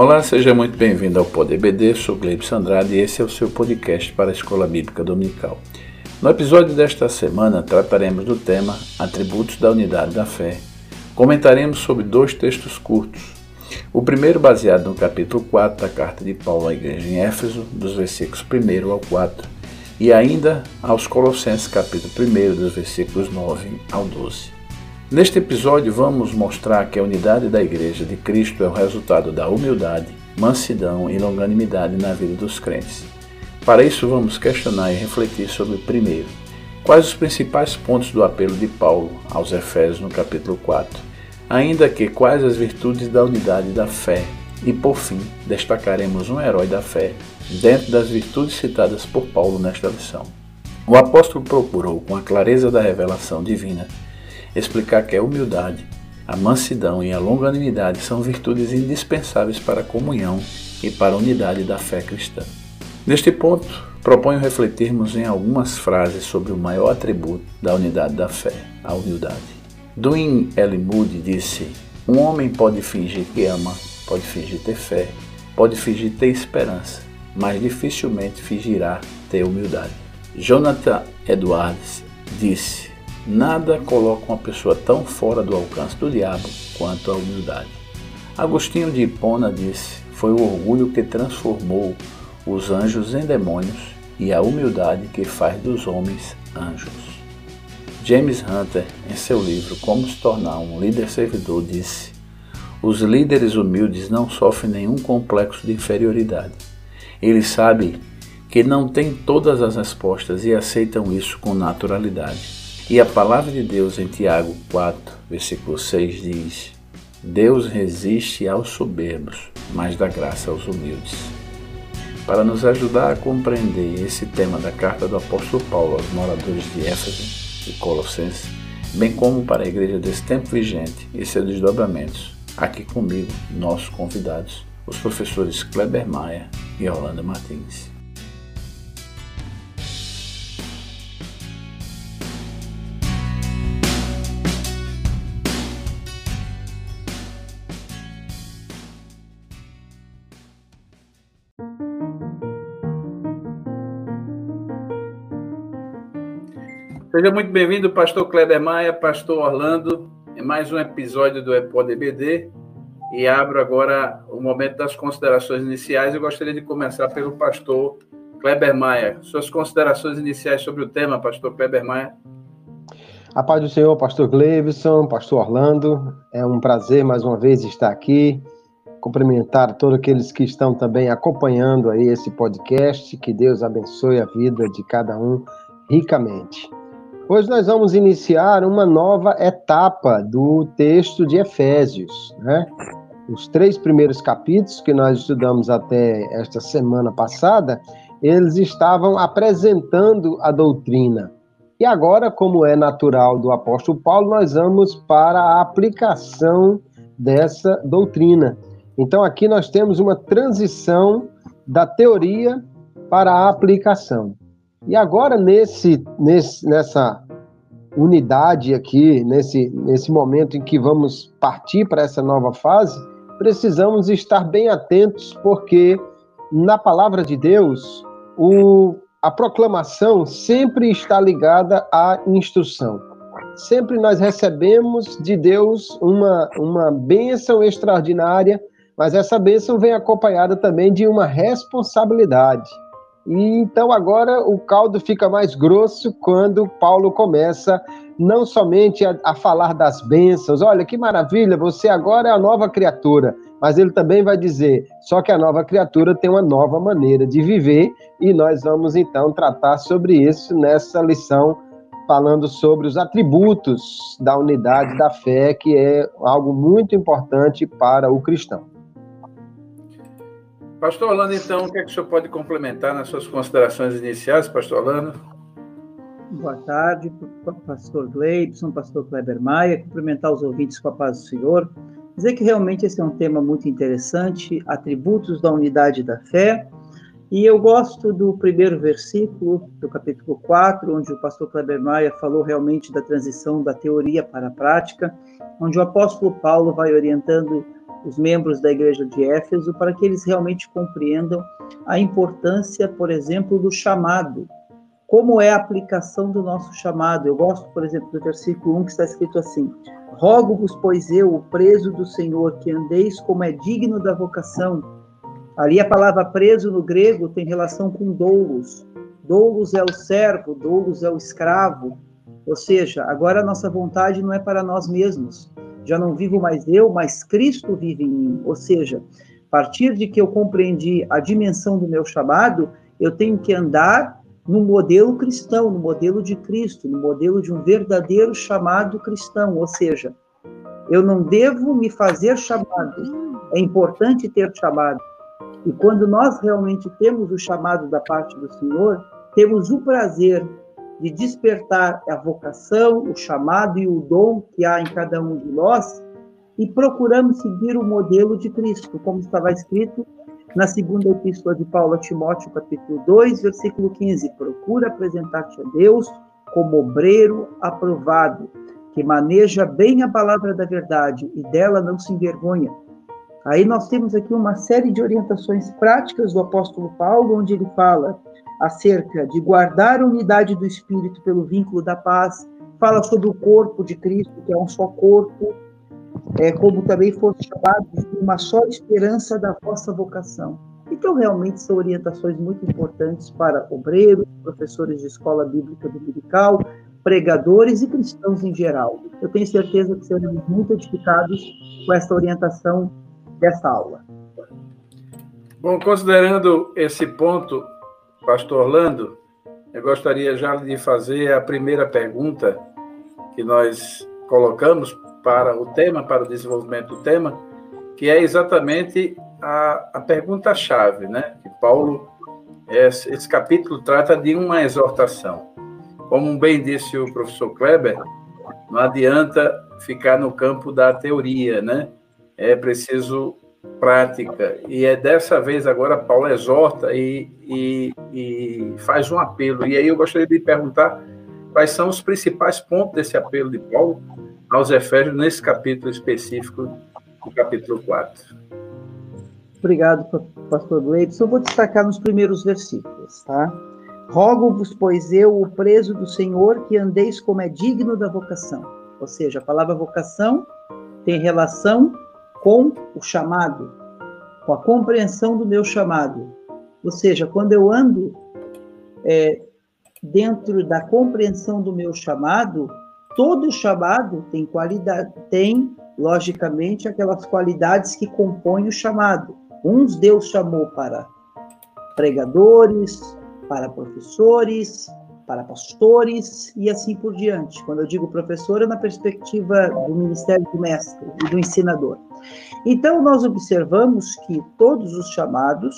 Olá, seja muito bem-vindo ao Pod EBD, sou Gleibson Andrade e esse é o seu podcast para a Escola Bíblica Dominical. No episódio desta semana trataremos do tema Atributos da Unidade da Fé. Comentaremos sobre dois textos curtos. O primeiro baseado no capítulo 4 da carta de Paulo à igreja em Éfeso, dos versículos 1 ao 4, e ainda aos Colossenses capítulo 1, dos versículos 9 ao 12. Neste episódio, vamos mostrar que a unidade da Igreja de Cristo é o resultado da humildade, mansidão e longanimidade na vida dos crentes. Para isso, vamos questionar e refletir sobre, primeiro, quais os principais pontos do apelo de Paulo aos Efésios no capítulo 4, ainda que quais as virtudes da unidade da fé, e por fim, destacaremos um herói da fé dentro das virtudes citadas por Paulo nesta lição. O apóstolo procurou, com a clareza da revelação divina, explicar que a humildade, a mansidão e a longanimidade são virtudes indispensáveis para a comunhão e para a unidade da fé cristã. Neste ponto, proponho refletirmos em algumas frases sobre o maior atributo da unidade da fé, a humildade. Duin L. Moody disse: Um homem pode fingir que ama, pode fingir ter fé, pode fingir ter esperança, mas dificilmente fingirá ter humildade. Jonathan Edwards disse: Nada coloca uma pessoa tão fora do alcance do diabo quanto a humildade. Agostinho de Hipona disse: Foi o orgulho que transformou os anjos em demônios e a humildade que faz dos homens anjos. James Hunter, em seu livro Como se tornar um líder servidor, disse: Os líderes humildes não sofrem nenhum complexo de inferioridade. Eles sabem que não têm todas as respostas e aceitam isso com naturalidade. E a palavra de Deus em Tiago 4, versículo 6 diz: Deus resiste aos soberbos, mas dá graça aos humildes. Para nos ajudar a compreender esse tema da carta do apóstolo Paulo aos moradores de Éfeso e Colossenses, bem como para a igreja desse tempo vigente e seus desdobramentos, aqui comigo, nossos convidados, os professores Kleber Maia e Orlando Martins. Seja muito bem-vindo, pastor Kleber Maia, pastor Orlando, em mais um episódio do EPODBD. E abro agora o momento das considerações iniciais. Eu gostaria de começar pelo pastor Kleber Maia. Suas considerações iniciais sobre o tema, pastor Kleber Maia. A paz do Senhor, pastor Gleibson, pastor Orlando. É um prazer mais uma vez estar aqui. Cumprimentar todos aqueles que estão também acompanhando aí esse podcast. Que Deus abençoe a vida de cada um ricamente. Hoje nós vamos iniciar uma nova etapa do texto de Efésios, né? Os três primeiros capítulos que nós estudamos até esta semana passada, eles estavam apresentando a doutrina. E agora, como é natural do apóstolo Paulo, nós vamos para a aplicação dessa doutrina. Então, aqui nós temos uma transição da teoria para a aplicação. E agora, nesse, nesse, nessa unidade aqui, nesse, nesse momento em que vamos partir para essa nova fase, precisamos estar bem atentos, porque na palavra de Deus, o, a proclamação sempre está ligada à instrução. Sempre nós recebemos de Deus uma, uma bênção extraordinária, mas essa bênção vem acompanhada também de uma responsabilidade. Então agora o caldo fica mais grosso quando Paulo começa não somente a, a, falar das bênçãos, olha que maravilha, você agora é a nova criatura, mas ele também vai dizer, só que a nova criatura tem uma nova maneira de viver, e nós vamos então tratar sobre isso nessa lição, falando sobre os atributos da unidade da fé, que é algo muito importante para o cristão. Pastor Orlando, então, o que, é que o senhor pode complementar nas suas considerações iniciais, Pastor Orlando? Boa tarde, pastor Gleibson, pastor Kleber Maia, cumprimentar os ouvintes com a paz do Senhor, dizer que realmente esse é um tema muito interessante, atributos da unidade da fé, e eu gosto do primeiro versículo do capítulo 4, onde o pastor Kleber Maia falou realmente da transição da teoria para a prática, onde o apóstolo Paulo vai orientando os membros da igreja de Éfeso para que eles realmente compreendam a importância, por exemplo, do chamado. Como é a aplicação do nosso chamado? Eu gosto, por exemplo, do versículo 1 que está escrito assim: Rogo-vos, pois eu, o preso do Senhor, que andeis como é digno da vocação. Ali a palavra preso no grego tem relação com doulos. Doulos é o servo, doulos é o escravo. Ou seja, agora a nossa vontade não é para nós mesmos, já não vivo mais eu, mas Cristo vive em mim. Ou seja, a partir de que eu compreendi a dimensão do meu chamado, eu tenho que andar no modelo cristão, no modelo de Cristo, no modelo de um verdadeiro chamado cristão. Ou seja, eu não devo me fazer chamado. É importante ter chamado. E quando nós realmente temos o chamado da parte do Senhor, temos o prazer de despertar a vocação, o chamado e o dom que há em cada um de nós e procuramos seguir o modelo de Cristo, como estava escrito na segunda epístola de Paulo a Timóteo, capítulo 2, versículo 15: Procura apresentar-te a Deus como obreiro aprovado, que maneja bem a palavra da verdade e dela não se envergonha. Aí nós temos aqui uma série de orientações práticas do apóstolo Paulo, onde ele fala acerca de guardar a unidade do espírito pelo vínculo da paz, fala sobre o corpo de Cristo, que é um só corpo, é, como também fosse chamado de uma só esperança da vossa vocação. Então, realmente, são orientações muito importantes para obreiros, professores de escola bíblica dominical, pregadores e cristãos em geral. Eu tenho certeza que seremos muito edificados com essa orientação dessa aula. Bom, considerando esse ponto, Pastor Orlando, eu gostaria já de fazer a primeira pergunta que nós colocamos para o tema, para o desenvolvimento do tema, que é exatamente a, a pergunta-chave, né? Que Paulo, esse, esse capítulo trata de uma exortação. Como bem disse o professor Kleber, não adianta ficar no campo da teoria, né? É preciso prática. E é dessa vez agora Paulo exorta e, e, e, faz um apelo. E aí eu gostaria de perguntar quais são os principais pontos desse apelo de Paulo aos Efésios nesse capítulo específico, o capítulo 4. Obrigado, pastor Gleibson. Eu vou destacar nos primeiros versículos, tá? Rogo-vos, pois eu, o preso do Senhor, que andeis como é digno da vocação. Ou seja, a palavra vocação tem relação com o chamado, com a compreensão do meu chamado. Ou seja, quando eu ando é, dentro da compreensão do meu chamado, todo chamado tem qualidade, tem, logicamente, aquelas qualidades que compõem o chamado. Uns Deus chamou para pregadores, para professores, para pastores e assim por diante. Quando eu digo professor, é na perspectiva do ministério do mestre e do ensinador. Então, nós observamos que todos os chamados,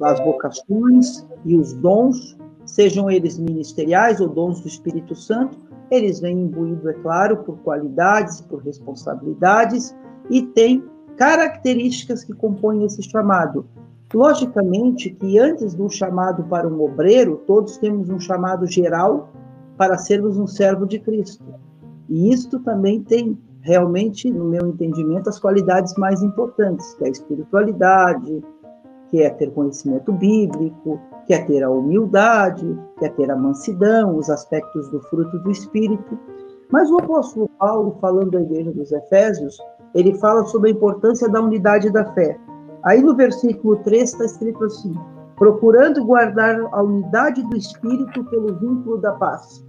as vocações e os dons, sejam eles ministeriais ou dons do Espírito Santo, eles vêm imbuídos, é claro, por qualidades, por responsabilidades e têm características que compõem esse chamado. Logicamente que antes do chamado para um obreiro, todos temos um chamado geral para sermos um servo de Cristo. E isto também tem realmente, no meu entendimento, as qualidades mais importantes, que é a espiritualidade, que é ter conhecimento bíblico, que é ter a humildade, que é ter a mansidão, os aspectos do fruto do Espírito. Mas o apóstolo Paulo, falando da igreja dos Efésios, ele fala sobre a importância da unidade da fé. Aí no versículo 3 está escrito assim: procurando guardar a unidade do espírito pelo vínculo da paz.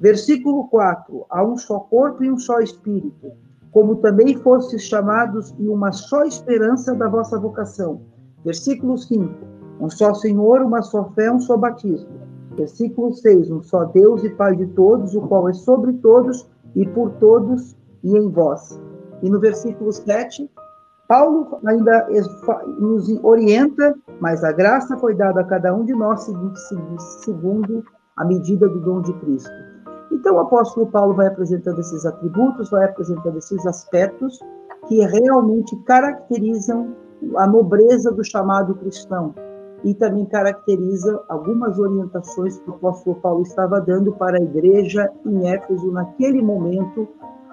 Versículo 4: há um só corpo e um só espírito, como também fostes chamados e uma só esperança da vossa vocação. Versículo 5: um só Senhor, uma só fé, um só batismo. Versículo 6: um só Deus e Pai de todos, o qual é sobre todos e por todos e em vós. E no versículo 7, Paulo ainda nos orienta, mas a graça foi dada a cada um de nós segundo a medida do dom de Cristo. Então o apóstolo Paulo vai apresentando esses atributos, vai apresentando esses aspectos que realmente caracterizam a nobreza do chamado cristão e também caracteriza algumas orientações que o apóstolo Paulo estava dando para a igreja em Éfeso naquele momento,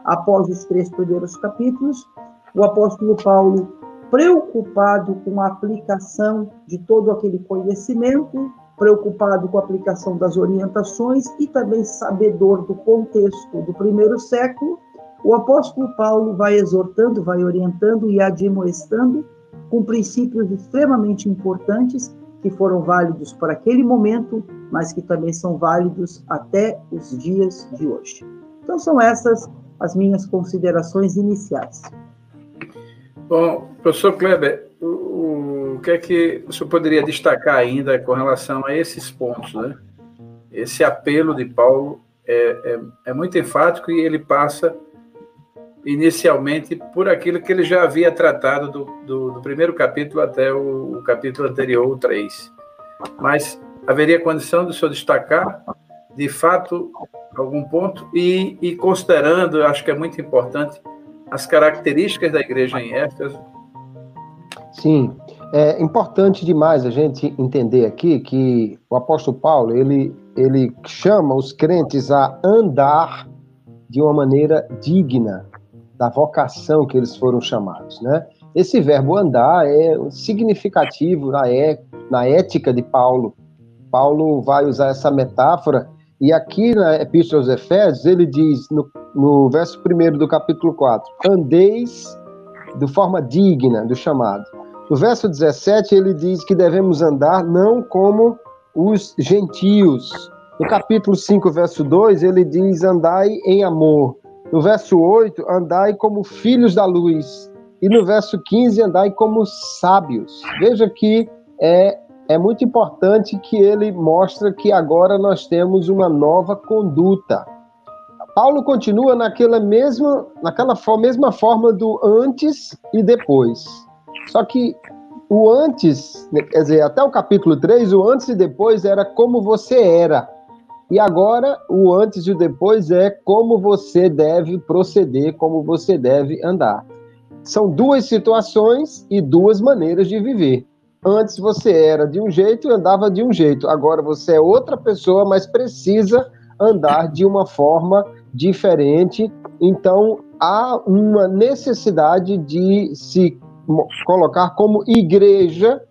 após os três primeiros capítulos, o apóstolo Paulo, preocupado com a aplicação de todo aquele conhecimento, preocupado com a aplicação das orientações e também sabedor do contexto do primeiro século, o apóstolo Paulo vai exortando, vai orientando e admoestando com princípios extremamente importantes que foram válidos para aquele momento, mas que também são válidos até os dias de hoje. Então são essas as minhas considerações iniciais. Bom, professor Kleber, o, o que é que o senhor poderia destacar ainda com relação a esses pontos, né? Esse apelo de Paulo é, é, é muito enfático e ele passa inicialmente por aquilo que ele já havia tratado do, do, do primeiro capítulo até o, o, capítulo anterior, o 3. Mas haveria condição de o senhor destacar, de fato, algum ponto, e, e considerando, acho que é muito importante, as características da igreja em Éfeso? Sim, é importante demais a gente entender aqui que o apóstolo Paulo, ele, ele chama os crentes a andar de uma maneira digna da vocação que eles foram chamados, né? Esse verbo andar é significativo na, é, na ética de Paulo. Paulo vai usar essa metáfora e aqui na Epístola aos Efésios ele diz no, no verso 1 do capítulo 4: Andeis de forma digna do chamado. No verso 17 ele diz que devemos andar não como os gentios. No capítulo 5, verso 2, ele diz: Andai em amor. No verso 8, andai como filhos da luz. E no verso 15, andai como sábios. Veja que é, é muito importante que ele mostra que agora nós temos uma nova conduta. Paulo continua naquela mesma, naquela mesma forma do antes e depois. Só que o antes, quer dizer, até o capítulo 3, o antes e depois era como você era. E agora, o antes e o depois é como você deve proceder, como você deve andar. São duas situações e duas maneiras de viver. Antes você era de um jeito e andava de um jeito. Agora você é outra pessoa, mas precisa andar de uma forma diferente. Então, há uma necessidade de se colocar como igreja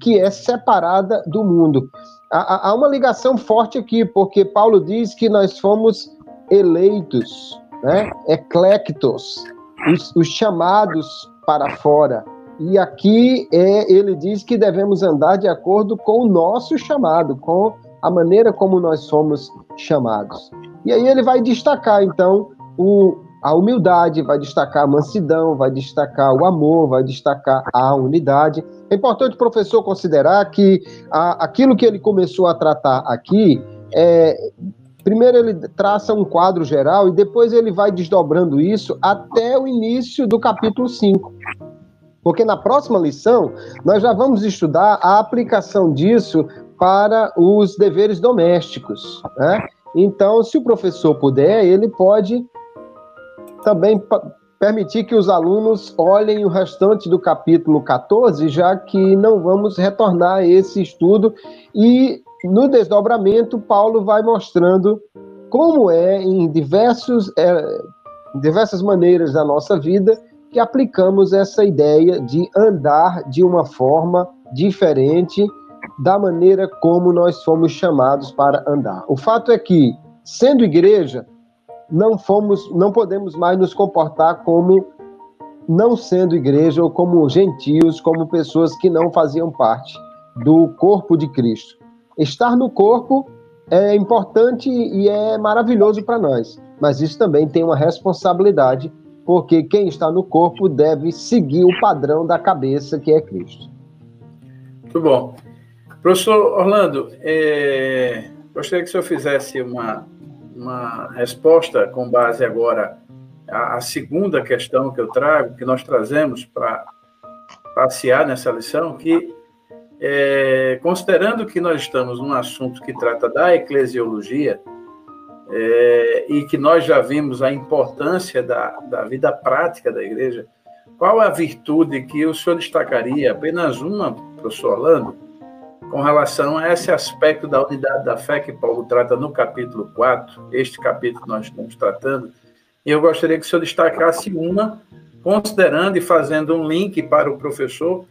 que é separada do mundo há, uma ligação forte aqui, porque Paulo diz que nós fomos eleitos, né? eclectos, os, os chamados para fora. E aqui é, ele diz que devemos andar de acordo com o nosso chamado, com a maneira como nós somos chamados. E aí ele vai destacar, então, o, a humildade, vai destacar a mansidão, vai destacar o amor, vai destacar a unidade. É importante o professor considerar que a, aquilo que ele começou a tratar aqui é, Primeiro ele traça um quadro geral e depois ele vai desdobrando isso até o início do capítulo 5. Porque na próxima lição nós já vamos estudar a aplicação disso para os deveres domésticos. Né? Então, se o professor puder, ele pode também permitir que os alunos olhem o restante do capítulo 14, já que não vamos retornar a esse estudo. E no desdobramento, Paulo vai mostrando como é em diversos, é, diversas maneiras da nossa vida que aplicamos essa ideia de andar de uma forma diferente da maneira como nós fomos chamados para andar. O fato é que, sendo igreja, não fomos, não podemos mais nos comportar como não sendo igreja ou como gentios, como pessoas que não faziam parte do corpo de Cristo. Estar no corpo é importante e é maravilhoso para nós, mas isso também tem uma responsabilidade, porque quem está no corpo deve seguir o padrão da cabeça que é Cristo. Muito bom. Professor Orlando, é... gostaria que o senhor fizesse uma uma resposta com base agora a, a segunda questão que eu trago, que nós trazemos para passear nessa lição, que é, considerando que nós estamos num assunto que trata da eclesiologia, é, e que nós já vimos a importância da, da vida prática da igreja, qual a virtude que o senhor destacaria? Apenas uma, professor Orlando? com relação a esse aspecto da unidade da fé que Paulo trata no capítulo 4, este capítulo que nós estamos tratando, e eu gostaria que o senhor destacasse uma considerando e fazendo um link para o professor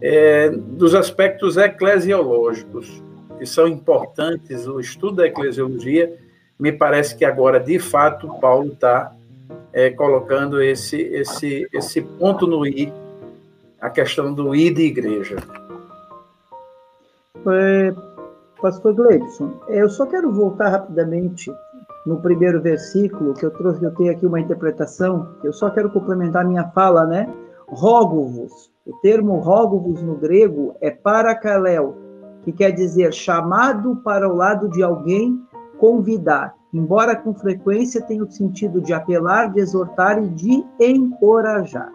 é, dos aspectos eclesiológicos, que são importantes, o estudo da eclesiologia, me parece que agora, de fato, Paulo está é, colocando esse, esse, esse ponto no I, a questão do I de igreja. É, Pastor Gleibson, eu só quero voltar rapidamente no primeiro versículo, que eu trouxe, eu tenho aqui uma interpretação, eu só quero complementar minha fala, né? Rogo-vos. O termo rogo-vos no grego é parakalel, que quer dizer chamado para o lado de alguém, convidar, embora com frequência tenha o sentido de apelar, de exortar e de encorajar.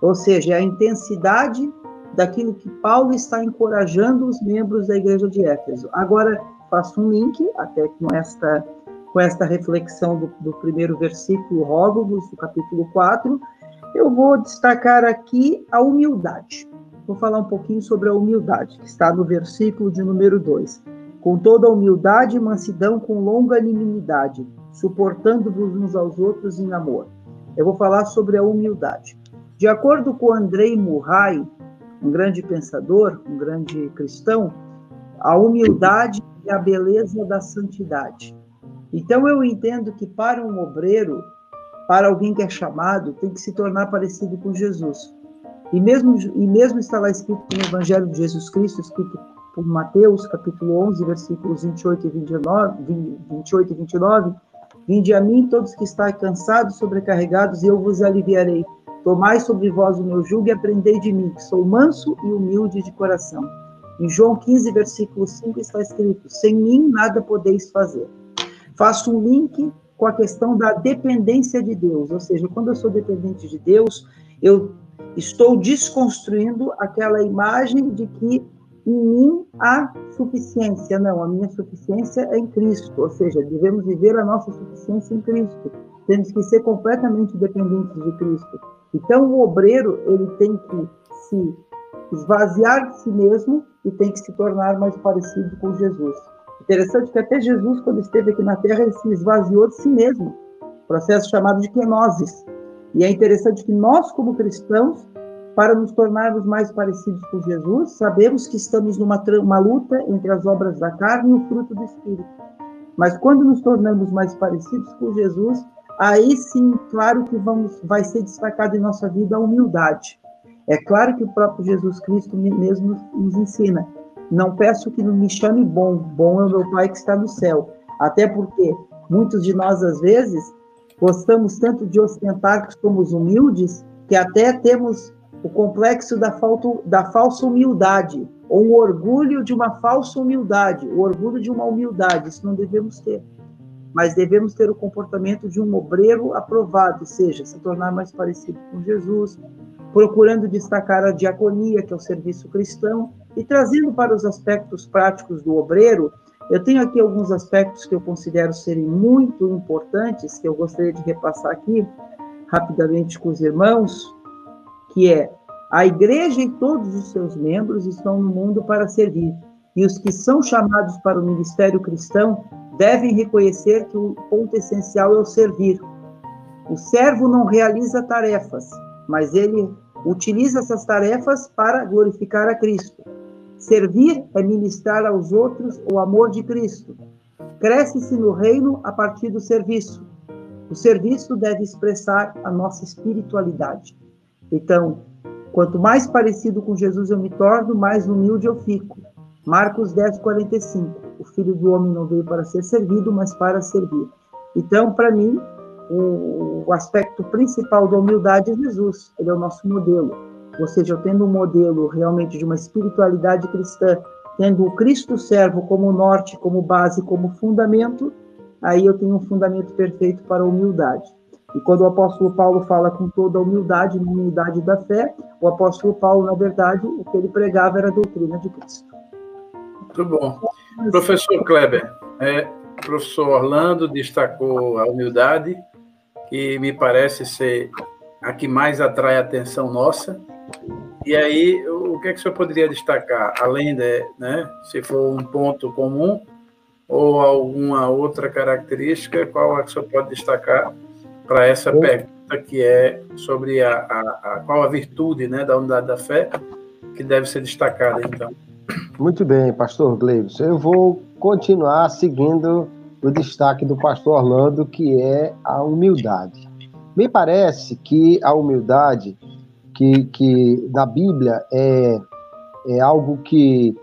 Ou seja, é a intensidade daquilo que Paulo está encorajando os membros da igreja de Éfeso. Agora, faço um link até com esta com esta reflexão do, do primeiro versículo, Rógovos, do capítulo 4, eu vou destacar aqui a humildade. Vou falar um pouquinho sobre a humildade, que está no versículo de número 2. Com toda humildade e mansidão, com longanimidade, suportando-vos uns aos outros em amor. Eu vou falar sobre a humildade. De acordo com Andrei Murray, um grande pensador, um grande cristão, a humildade é a beleza da santidade. Então eu entendo que para um obreiro, para alguém que é chamado, tem que se tornar parecido com Jesus. E mesmo, e mesmo está lá escrito no Evangelho de Jesus Cristo, escrito por Mateus, capítulo 11, versículos 28 e 29, 28 e 29, Vinde a mim todos que estáis cansados, sobrecarregados, e eu vos aliviarei. Tomai sobre vós o meu jugo e aprendei de mim, que sou manso e humilde de coração. Em João 15, versículo 5 está escrito: Sem mim nada podeis fazer. Faço um link com a questão da dependência de Deus, ou seja, quando eu sou dependente de Deus, eu estou desconstruindo aquela imagem de que em mim há suficiência. Não, a minha suficiência é em Cristo, ou seja, devemos viver a nossa suficiência em Cristo. Temos que ser completamente dependentes de Cristo. Então, o obreiro ele tem que se esvaziar de si mesmo e tem que se tornar mais parecido com Jesus. Interessante que até Jesus, quando esteve aqui na Terra, ele se esvaziou de si mesmo, processo chamado de kenosis. E é interessante que nós, como cristãos, para nos tornarmos mais parecidos com Jesus, sabemos que estamos numa uma luta entre as obras da carne e o fruto do Espírito. Mas quando nos tornamos mais parecidos com Jesus, aí sim, claro que vamos, vai ser destacado em nossa vida a humildade. É claro que o próprio Jesus Cristo mesmo nos ensina não peço que me chame bom, bom é o meu Pai que está no céu. Até porque muitos de nós, às vezes, gostamos tanto de ostentar que somos humildes, que até temos o complexo da, falta, da falsa humildade, ou o orgulho de uma falsa humildade, o orgulho de uma humildade. Isso não devemos ter. Mas devemos ter o comportamento de um obreiro aprovado, ou seja, se tornar mais parecido com Jesus, procurando destacar a diaconia, que é o serviço cristão, e trazendo para os aspectos práticos do obreiro, eu tenho aqui alguns aspectos que eu considero serem muito importantes, que eu gostaria de repassar aqui rapidamente com os irmãos, que é a igreja e todos os seus membros estão no mundo para servir, e os que são chamados para o ministério cristão devem reconhecer que o ponto essencial é o servir. O servo não realiza tarefas, mas ele utiliza essas tarefas para glorificar a Cristo. Servir é ministrar aos outros o amor de Cristo. Cresce-se no reino a partir do serviço. O serviço deve expressar a nossa espiritualidade. Então, quanto mais parecido com Jesus eu me torno, mais humilde eu fico. Marcos 10, 45. O filho do homem não veio para ser servido, mas para servir. Então, para mim, o, aspecto principal da humildade é Jesus. Ele é o nosso modelo ou seja, eu tendo um modelo realmente de uma espiritualidade cristã, tendo o Cristo servo como norte, como base, como fundamento, aí eu tenho um fundamento perfeito para a humildade. E quando o apóstolo Paulo fala com toda a humildade, na humildade da fé, o apóstolo Paulo, na verdade, o que ele pregava era a doutrina de Cristo. Muito bom. Professor Kleber, é, o professor Orlando destacou a humildade, que me parece ser a que mais atrai a atenção nossa, e aí, o que é que o senhor poderia destacar, além de, né, se for um ponto comum ou alguma outra característica, qual é que o senhor pode destacar para essa pergunta? que é sobre a, a, a, qual a virtude né, da unidade da fé que deve ser destacada, então. Muito bem, pastor Gleibson. Eu vou continuar seguindo o destaque do pastor Orlando, que é a humildade. Me parece que a humildade que, que na Bíblia é, é algo que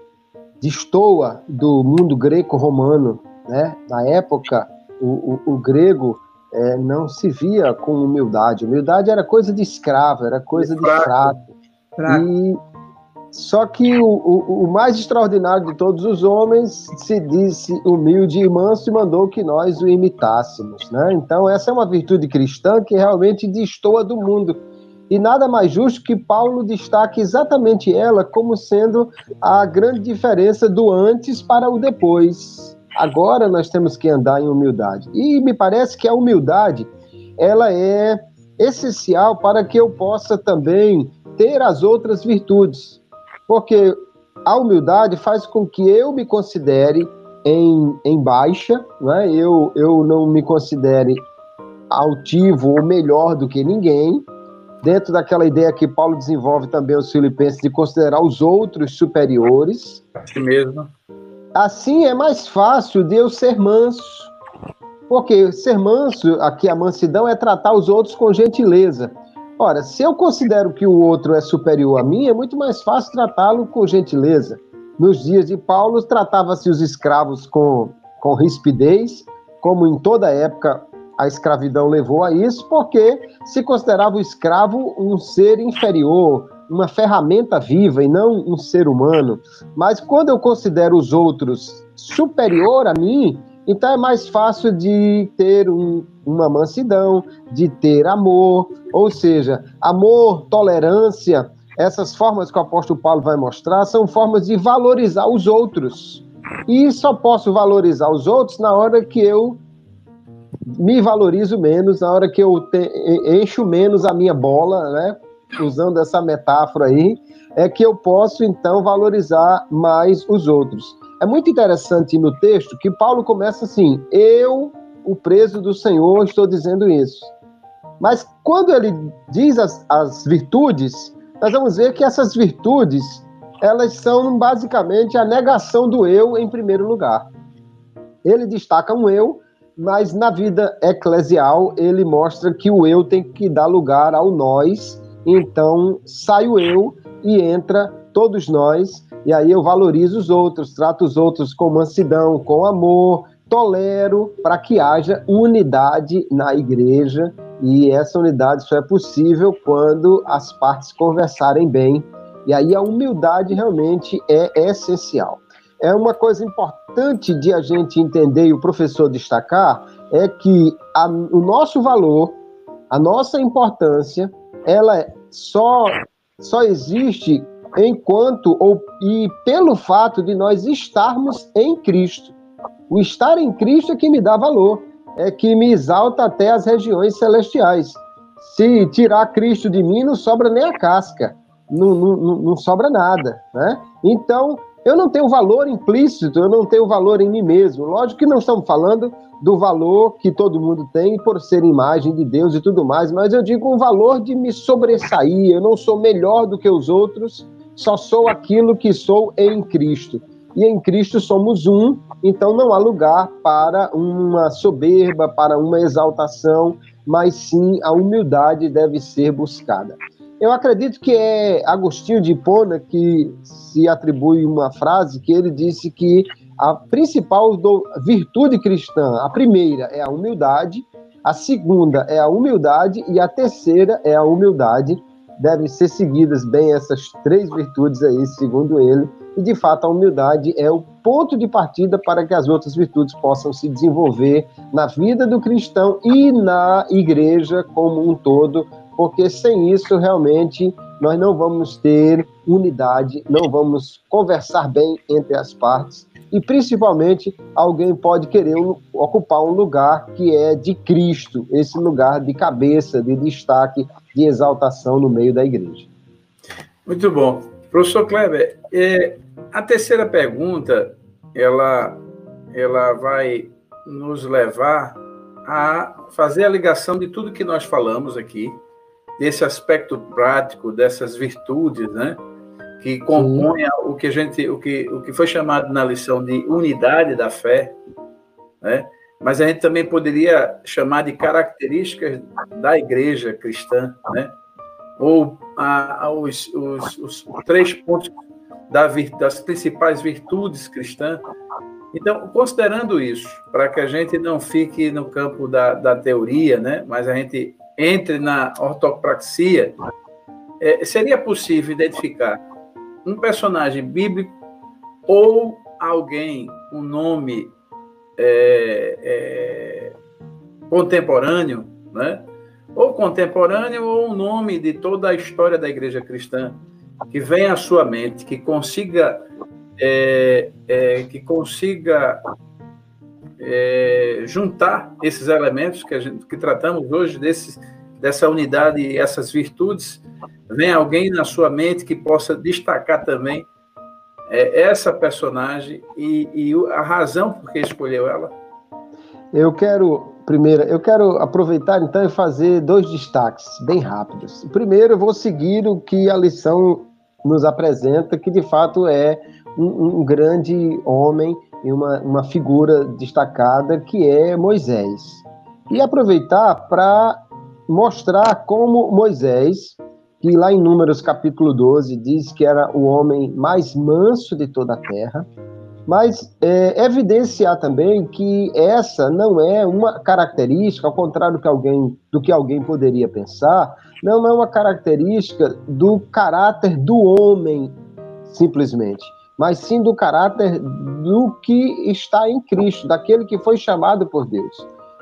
destoa do mundo greco-romano. Né? Na época, o, o, o grego é, não se via com humildade. Humildade era coisa de escravo, era coisa de fraco. fraco. E só que o, o, o, mais extraordinário de todos os homens se disse humilde e manso e mandou que nós o imitássemos. Né? Então, essa é uma virtude cristã que realmente destoa do mundo. E nada mais justo que Paulo destaque exatamente ela como sendo a grande diferença do antes para o depois. Agora nós temos que andar em humildade. E me parece que a humildade ela é essencial para que eu possa também ter as outras virtudes. Porque a humildade faz com que eu me considere em, em baixa, né? eu, eu não me considere altivo ou melhor do que ninguém, dentro daquela ideia que Paulo desenvolve também os filipenses de considerar os outros superiores. Assim mesmo. Assim é mais fácil de eu ser manso. Porque ser manso, aqui a mansidão é tratar os outros com gentileza. Ora, se eu considero que o outro é superior a mim, é muito mais fácil tratá-lo com gentileza. Nos dias de Paulo, tratava-se os escravos com, com rispidez, como em toda época a escravidão levou a isso, porque se considerava o escravo um ser inferior, uma ferramenta viva e não um ser humano. Mas quando eu considero os outros superior a mim, então é mais fácil de ter um, uma mansidão, de ter amor, ou seja, amor, tolerância, essas formas que o apóstolo Paulo vai mostrar são formas de valorizar os outros. E só posso valorizar os outros na hora que eu me valorizo menos, na hora que eu te, encho menos a minha bola, né? Usando essa metáfora aí, é que eu posso então valorizar mais os outros. É muito interessante no texto que Paulo começa assim: Eu o preso do Senhor, estou dizendo isso. Mas quando ele diz as, as virtudes, nós vamos ver que essas virtudes, elas são basicamente a negação do eu em primeiro lugar. Ele destaca um eu, mas na vida eclesial ele mostra que o eu tem que dar lugar ao nós, então sai o eu e entra todos nós, e aí eu valorizo os outros, trato os outros com mansidão, com amor, tolero para que haja unidade na igreja e essa unidade só é possível quando as partes conversarem bem. E aí a humildade realmente é essencial. É uma coisa importante de a gente entender e o professor destacar é que a, o nosso valor, a nossa importância, ela só só existe enquanto ou e pelo fato de nós estarmos em Cristo. O estar em Cristo é que me dá valor, é que me exalta até as regiões celestiais. Se tirar Cristo de mim, não sobra nem a casca, não, não, não sobra nada, né? Então, eu não tenho valor implícito, eu não tenho valor em mim mesmo. Lógico que não estamos falando do valor que todo mundo tem por ser imagem de Deus e tudo mais, mas eu digo um valor de me sobressair. Eu não sou melhor do que os outros, só sou aquilo que sou em Cristo e em Cristo somos um, então não há lugar para uma soberba, para uma exaltação, mas sim a humildade deve ser buscada. Eu acredito que é Agostinho de Hipona que se atribui uma frase que ele disse que a principal do, virtude cristã, a primeira é a humildade, a segunda é a humildade e a terceira é a humildade. Devem ser seguidas bem essas três virtudes aí, segundo ele, e de fato a humildade é o ponto de partida para que as outras virtudes possam se desenvolver na vida do cristão e na igreja como um todo, porque sem isso realmente nós não vamos ter unidade, não vamos conversar bem entre as partes e principalmente alguém pode querer ocupar um lugar que é de Cristo, esse lugar de cabeça, de destaque, de exaltação no meio da igreja. Muito bom. Professor Kleber, é, a terceira pergunta, ela, ela vai nos levar a fazer a ligação de tudo que nós falamos aqui, desse aspecto prático, dessas virtudes, né? Que compõem o que a gente, o que, o que foi chamado na lição de unidade da fé, né? Mas a gente também poderia chamar de características da igreja cristã, né? Ou a, a, os, os, os, três pontos da, das principais virtudes cristãs. Então, considerando isso, para que a gente não fique no campo da, da teoria, né? Mas a gente entre na ortopraxia, é, seria possível identificar um personagem bíblico ou alguém, um nome é, é, contemporâneo, né? ou contemporâneo, ou um nome de toda a história da igreja cristã, que venha à sua mente, que consiga, é, é, que consiga é, juntar esses elementos que, gente, que tratamos hoje, desses, dessa unidade e essas virtudes, vem alguém na sua mente que possa destacar também é, essa personagem e, e, a razão por que escolheu ela? Eu quero, primeiro, eu quero aproveitar então e fazer dois destaques bem rápidos. Primeiro, eu vou seguir o que a lição nos apresenta, que de fato é um, um grande homem e uma, uma figura destacada que é Moisés. E aproveitar para mostrar como Moisés, que lá em Números capítulo 12 diz que era o homem mais manso de toda a terra, mas é, evidenciar também que essa não é uma característica, ao contrário do que alguém, do que alguém poderia pensar, não é uma característica do caráter do homem, simplesmente mas sim do caráter do que está em Cristo, daquele que foi chamado por Deus.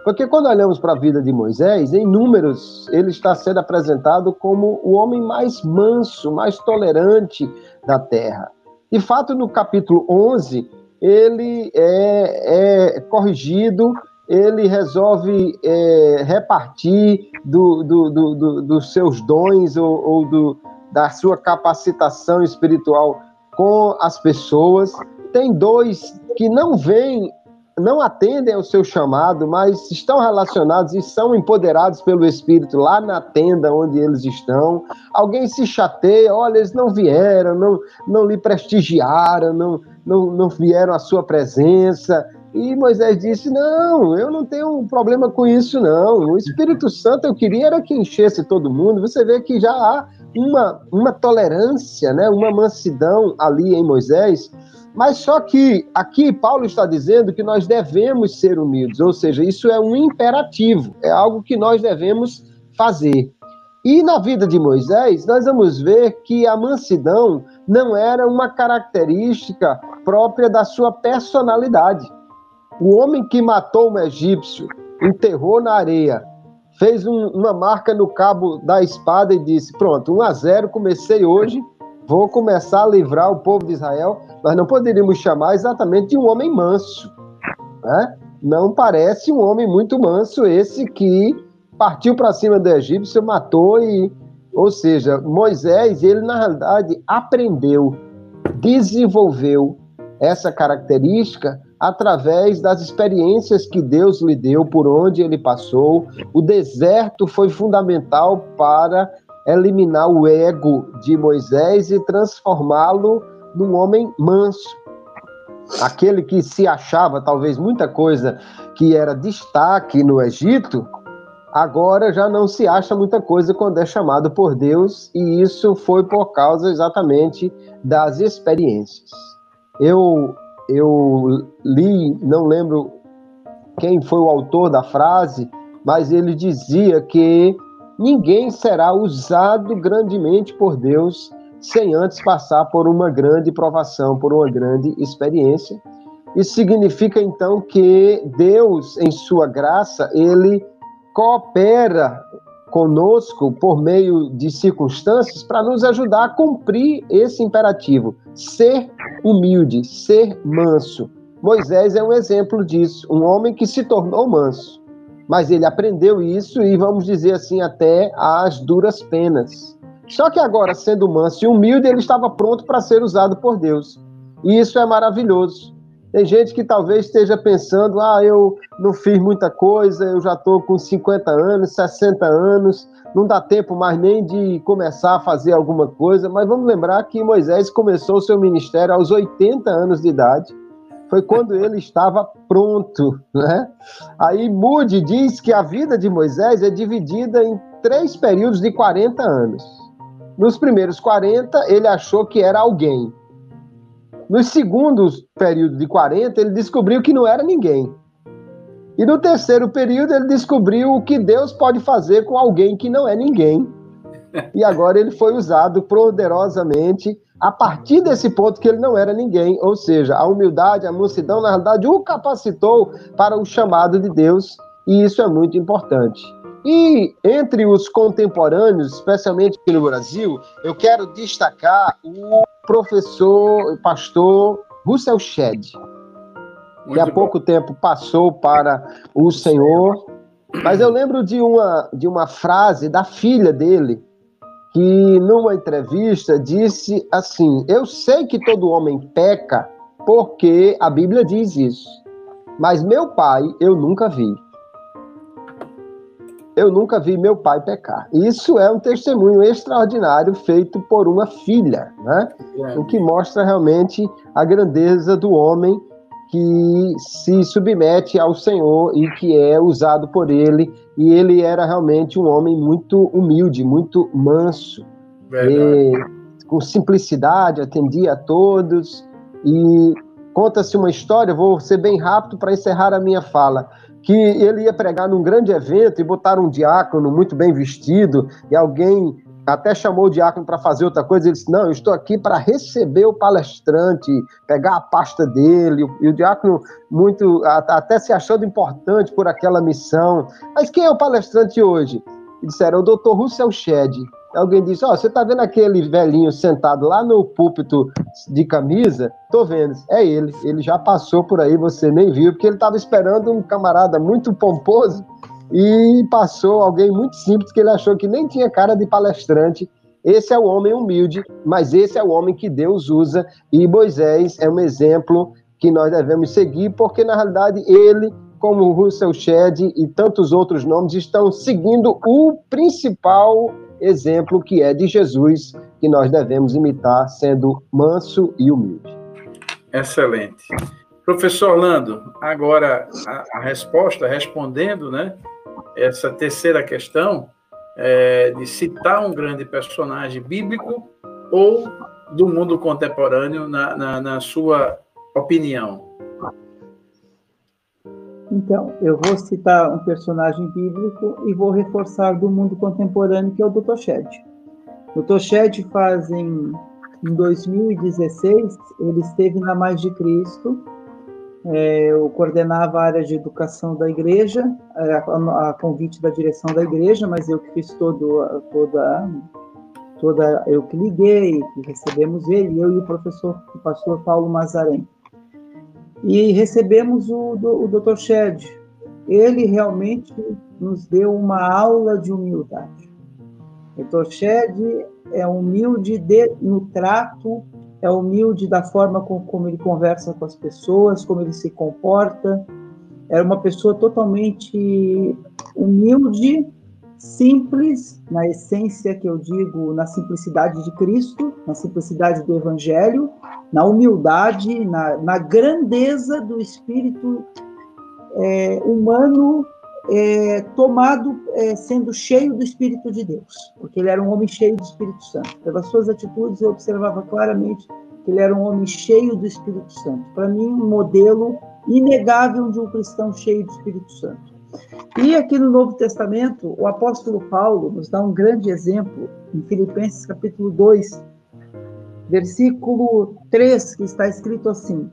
Porque quando olhamos para a vida de Moisés, em números, ele está sendo apresentado como o homem mais manso, mais tolerante da terra. De fato, no capítulo 11, ele é, é corrigido, ele resolve é, repartir do, do, do, dos seus dons ou, ou da sua capacitação espiritual com as pessoas. Tem dois que não vêm, não atendem ao seu chamado, mas estão relacionados e são empoderados pelo Espírito lá na tenda onde eles estão. Alguém se chateia, olha, eles não vieram, não, não lhe prestigiaram, não, não, não vieram à sua presença. E Moisés disse: Não, eu não tenho problema com isso, não. O Espírito Santo eu queria era que enchesse todo mundo. Você vê que já há uma, uma tolerância, né, uma mansidão ali em Moisés, mas só que aqui Paulo está dizendo que nós devemos ser humildes, ou seja, isso é um imperativo, é algo que nós devemos fazer. E na vida de Moisés, nós vamos ver que a mansidão não era uma característica própria da sua personalidade. O homem que matou um egípcio, enterrou na areia fez um, uma marca no cabo da espada e disse: Pronto, 1 a 0, comecei hoje, vou começar a livrar o povo de Israel. Nós não poderíamos chamar exatamente de um homem manso. Né? Não parece um homem muito manso esse que partiu para cima do egípcio, matou e. Ou seja, Moisés, ele na realidade aprendeu, desenvolveu essa característica através das experiências que Deus lhe deu, por onde ele passou. O deserto foi fundamental para eliminar o ego de Moisés e transformá-lo num homem manso. Aquele que se achava talvez muita coisa que era destaque no Egito, agora já não se acha muita coisa quando é chamado por Deus, e isso foi por causa exatamente das experiências. Eu eu li, não lembro quem foi o autor da frase, mas ele dizia que ninguém será usado grandemente por Deus sem antes passar por uma grande provação, por uma grande experiência. Isso significa então que Deus, em sua graça, ele coopera conosco por meio de circunstâncias para nos ajudar a cumprir esse imperativo, ser humilde, ser manso. Moisés é um exemplo disso, um homem que se tornou manso, mas ele aprendeu isso e vamos dizer assim até às duras penas. Só que agora, sendo manso e humilde, ele estava pronto para ser usado por Deus. E isso é maravilhoso. Tem gente que talvez esteja pensando: ah, eu não fiz muita coisa, eu já estou com 50 anos, 60 anos, não dá tempo mais nem de começar a fazer alguma coisa. Mas vamos lembrar que Moisés começou seu ministério aos 80 anos de idade. Foi quando ele estava pronto, né? Aí Moody diz que a vida de Moisés é dividida em três períodos de 40 anos. Nos primeiros 40, ele achou que era alguém. No segundo período de 40, ele descobriu que não era ninguém. E no terceiro período, ele descobriu o que Deus pode fazer com alguém que não é ninguém. E agora ele foi usado poderosamente a partir desse ponto que ele não era ninguém. Ou seja, a humildade, a mansidão, na verdade, o capacitou para o chamado de Deus. E isso é muito importante. E entre os contemporâneos, especialmente aqui no Brasil, eu quero destacar o professor, pastor Russell Shedd, que há bom. pouco tempo passou para o Senhor. Mas eu lembro de uma, de uma frase da filha dele, que numa entrevista disse assim: Eu sei que todo homem peca, porque a Bíblia diz isso. Mas meu pai eu nunca vi eu nunca vi meu pai pecar. Isso é um testemunho extraordinário feito por uma filha, né? É. O que mostra realmente a grandeza do homem que se submete ao Senhor e que é usado por ele. E ele era realmente um homem muito humilde, muito manso, com simplicidade, atendia a todos. E conta-se uma história, vou ser bem rápido para encerrar a minha fala que ele ia pregar num grande evento e botaram um diácono muito bem vestido e alguém até chamou o diácono para fazer outra coisa. Ele disse: Não, eu estou aqui para receber o palestrante, pegar a pasta dele. E o diácono, muito até se achando importante por aquela missão. Mas quem é o palestrante hoje? E disseram: é O doutor Russell Shedd. Alguém disse: Ó, oh, você está vendo aquele velhinho sentado lá no púlpito de camisa? Tô vendo. É ele. Ele já passou por aí, você nem viu, porque ele estava esperando um camarada muito pomposo e passou alguém muito simples que ele achou que nem tinha cara de palestrante. Esse é o homem humilde, mas esse é o homem que Deus usa e Moisés é um exemplo que nós devemos seguir, porque na realidade ele como Russell Shedd e tantos outros nomes estão seguindo o principal exemplo que é de Jesus, que nós devemos imitar, sendo manso e humilde. Excelente. Professor Orlando, agora a, a resposta, respondendo, né, essa terceira questão, é, de citar um grande personagem bíblico ou do mundo contemporâneo, na, na, na sua opinião. Então, eu vou citar um personagem bíblico e vou reforçar do mundo contemporâneo, que é o Dr. Shed. O Dr. Shed faz em, em 2016, ele esteve na Mais de Cristo, é, eu coordenava a área de educação da igreja, a, a, convite da direção da igreja, mas eu que fiz todo, toda, toda, eu que liguei, que recebemos ele, eu e o professor, o pastor Paulo Mazarém. E recebemos o, o Dr. Shed. Ele realmente nos deu uma aula de humildade. O Dr. Shed é humilde de, no trato, é humilde da forma com, como ele conversa com as pessoas, como ele se comporta. Era uma pessoa totalmente humilde, simples, na essência que eu digo, na simplicidade de Cristo, na simplicidade do Evangelho, na humildade, na, na grandeza do espírito é, humano é, tomado, é, sendo cheio do Espírito de Deus, porque ele era um homem cheio do Espírito Santo. Pelas suas atitudes, eu observava claramente que ele era um homem cheio do Espírito Santo. Para mim, um modelo inegável de um cristão cheio do Espírito Santo. E aqui no Novo Testamento, o apóstolo Paulo nos dá um grande exemplo, em Filipenses capítulo 2, versículo 3, que está escrito assim: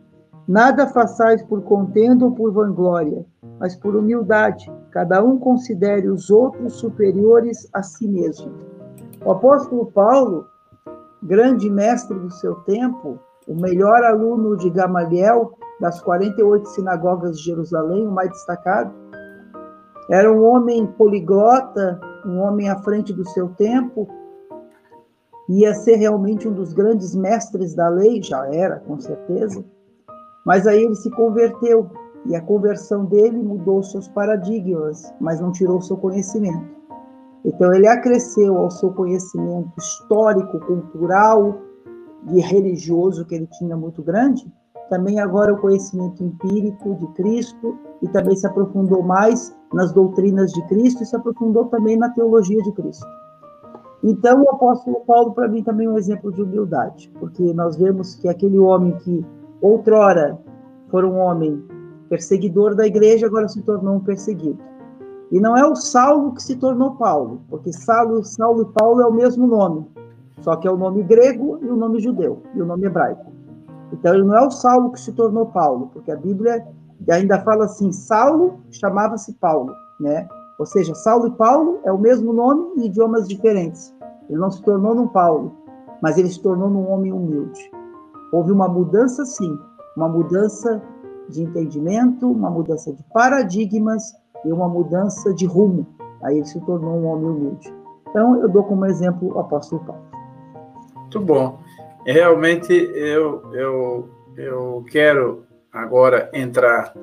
Nada façais por contenda ou por vanglória, mas por humildade, cada um considere os outros superiores a si mesmo. O apóstolo Paulo, grande mestre do seu tempo, o melhor aluno de Gamaliel, das 48 sinagogas de Jerusalém, o mais destacado, era um homem poliglota, um homem à frente do seu tempo, ia ser realmente um dos grandes mestres da lei, já era, com certeza. Mas aí ele se converteu e a conversão dele mudou seus paradigmas, mas não tirou seu conhecimento. Então ele acresceu ao seu conhecimento histórico, cultural e religioso que ele tinha muito grande, também agora o conhecimento empírico de Cristo e também se aprofundou mais nas doutrinas de Cristo e se aprofundou também na teologia de Cristo. Então, o apóstolo Paulo, para mim, também é um exemplo de humildade, porque nós vemos que aquele homem que outrora foi um homem perseguidor da igreja, agora se tornou um perseguido. E não é o Saulo que se tornou Paulo, porque Saulo, Saulo e Paulo é o mesmo nome, só que é o nome grego e o nome judeu, e o nome hebraico. Então, ele não é o Saulo que se tornou Paulo, porque a Bíblia ainda fala assim: Saulo chamava-se Paulo, né? Ou seja, Saulo e Paulo é o mesmo nome e idiomas diferentes. Ele não se tornou num Paulo, mas ele se tornou num homem humilde. Houve uma mudança, sim, uma mudança de entendimento, uma mudança de paradigmas e uma mudança de rumo. Aí ele se tornou um homem humilde. Então, eu dou como exemplo o apóstolo Paulo. Muito bom. Realmente, eu, eu, eu quero agora entrar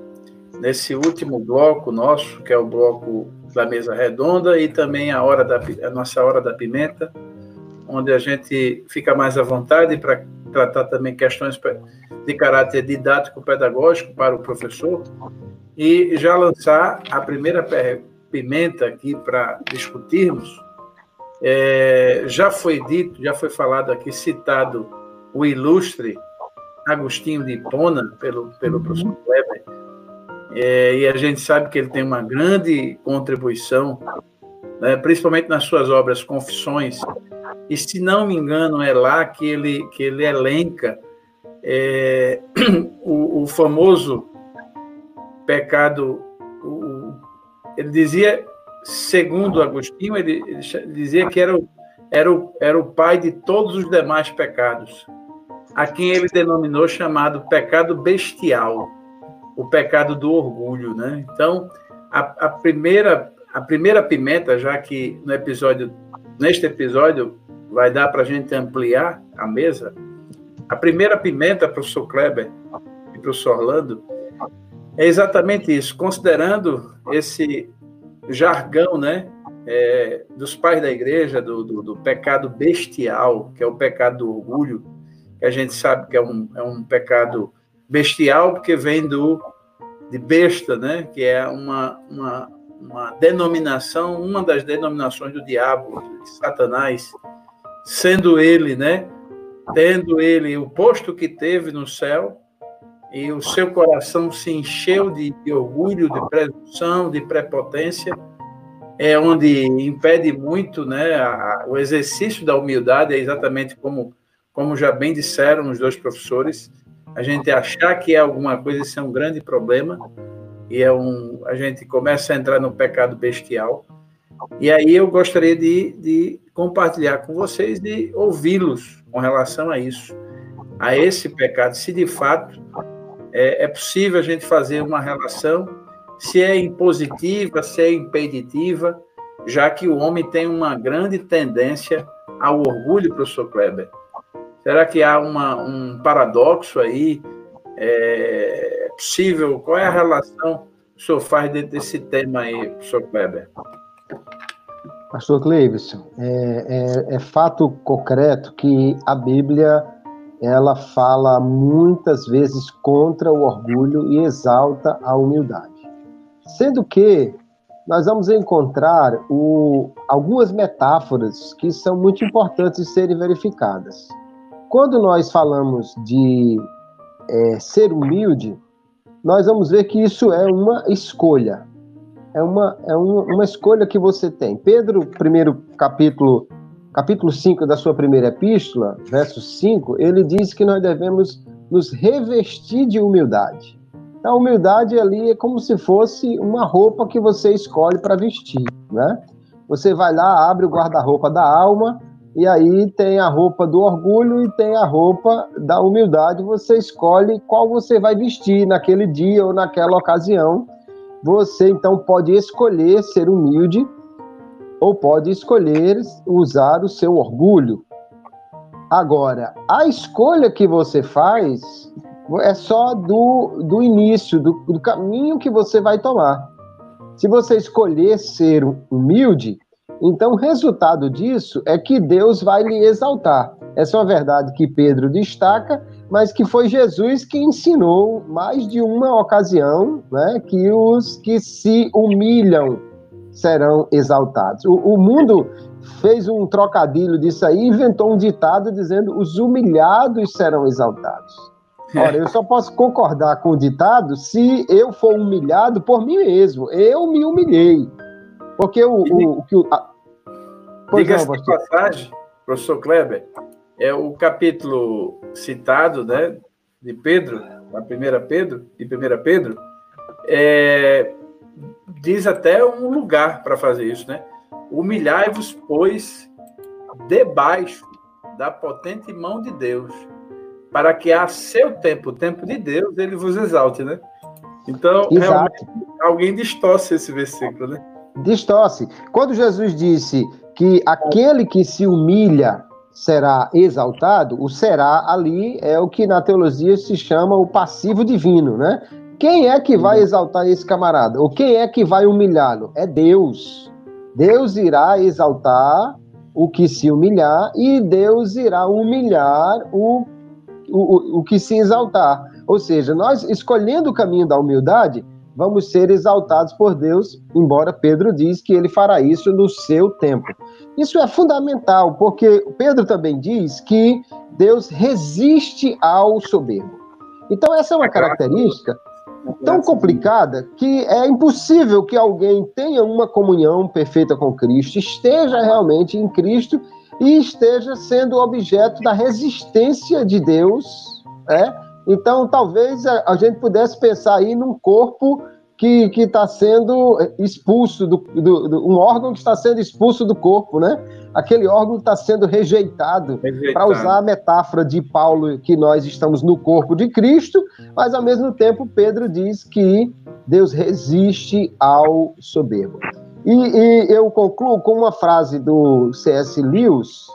nesse último bloco nosso, que é o bloco da mesa redonda e também a hora da a nossa hora da pimenta, onde a gente fica mais à vontade para tratar também questões de caráter didático pedagógico para o professor e já lançar a primeira pimenta aqui para discutirmos. É, já foi dito, já foi falado aqui, citado o ilustre Agostinho de Hipona pelo, pelo uhum. professor Kleber, é, e a gente sabe que ele tem uma grande contribuição, né, principalmente nas suas obras Confissões, e se não me engano é lá que ele, que ele elenca é, o, o, famoso pecado, o, ele dizia, segundo Agostinho, ele, ele dizia que era o, era, o, era o pai de todos os demais pecados, a quem ele denominou chamado pecado bestial o pecado do orgulho, né? Então, a, a, primeira a primeira pimenta, já que no episódio neste episódio vai dar para a gente ampliar a mesa, a primeira pimenta, professor Kleber e professor Orlando, é exatamente isso, considerando esse jargão, né, é, dos pais da igreja, do, do, do, pecado bestial, que é o pecado do orgulho, que a gente sabe que é um, é um pecado bestial, porque vem do de besta, né? que é uma, uma, uma denominação, uma das denominações do diabo, de Satanás, sendo ele, né? tendo ele o posto que teve no céu, e o seu coração se encheu de, de orgulho, de presunção, de prepotência, é onde impede muito né, a, o exercício da humildade, é exatamente como, como já bem disseram os dois professores, a gente achar que é alguma coisa, isso é um grande problema, e é um, a gente começa a entrar no pecado bestial. E aí eu gostaria de, de compartilhar com vocês, de ouvi-los com relação a isso, a esse pecado, se de fato é, é possível a gente fazer uma relação, se é impositiva, se é impeditiva, já que o homem tem uma grande tendência ao orgulho, professor Kleber. Será que há uma, um paradoxo aí? É possível? Qual é a relação que o senhor faz dentro desse tema aí, professor Kleber? Pastor Cleibson, é, é, é, fato concreto que a Bíblia ela fala muitas vezes contra o orgulho e exalta a humildade. Sendo que nós vamos encontrar o, algumas metáforas que são muito importantes de serem verificadas. Quando nós falamos de é, ser humilde, nós vamos ver que isso é uma escolha. É uma, é uma, uma escolha que você tem. Pedro, primeiro capítulo, capítulo 5 da sua primeira epístola, verso 5, ele diz que nós devemos nos revestir de humildade. A humildade ali é como se fosse uma roupa que você escolhe para vestir, né? Você vai lá, abre o guarda-roupa da alma, e aí tem a roupa do orgulho e tem a roupa da humildade. Você escolhe qual você vai vestir naquele dia ou naquela ocasião. Você então pode escolher ser humilde ou pode escolher usar o seu orgulho. Agora, a escolha que você faz é só do, do início, do, do caminho que você vai tomar. Se você escolher ser humilde, então o resultado disso é que Deus vai lhe exaltar. Essa é uma verdade que Pedro destaca, mas que foi Jesus que ensinou mais de uma ocasião, né, que os que se humilham serão exaltados. O, o mundo fez um trocadilho disso aí, inventou um ditado dizendo: os humilhados serão exaltados. Ora, eu só posso concordar com o ditado se eu for humilhado por mim mesmo. Eu me humilhei. Porque o. o, o, o a... Diga-se de passagem, professor Kleber, é o capítulo citado né, de Pedro, a primeira Pedro, de primeira Pedro, é, diz até um lugar para fazer isso, né? Humilhai-vos, pois, debaixo da potente mão de Deus, para que a seu tempo, o tempo de Deus, ele vos exalte, né? Então, realmente, alguém distorce esse versículo, né? Distorce. Quando Jesus disse que aquele que se humilha será exaltado, o será ali é o que na teologia se chama o passivo divino, né? Quem é que vai exaltar esse camarada? Ou quem é que vai humilhá-lo? É Deus. Deus irá exaltar o que se humilhar e Deus irá humilhar o, o, o que se exaltar. Ou seja, nós escolhendo o caminho da humildade, vamos ser exaltados por Deus, embora Pedro diz que ele fará isso no seu tempo. Isso é fundamental, porque Pedro também diz que Deus resiste ao soberbo. Então essa é uma característica tão complicada que é impossível que alguém tenha uma comunhão perfeita com Cristo, esteja realmente em Cristo e esteja sendo objeto da resistência de Deus, né? Então, talvez a, gente pudesse pensar aí num corpo que está sendo expulso, do, do, do, um órgão que está sendo expulso do corpo, né? Aquele órgão está sendo rejeitado, rejeitado. para usar a metáfora de Paulo, que nós estamos no corpo de Cristo, mas ao mesmo tempo Pedro diz que Deus resiste ao soberbo. E, e eu concluo com uma frase do C.S. Lewis,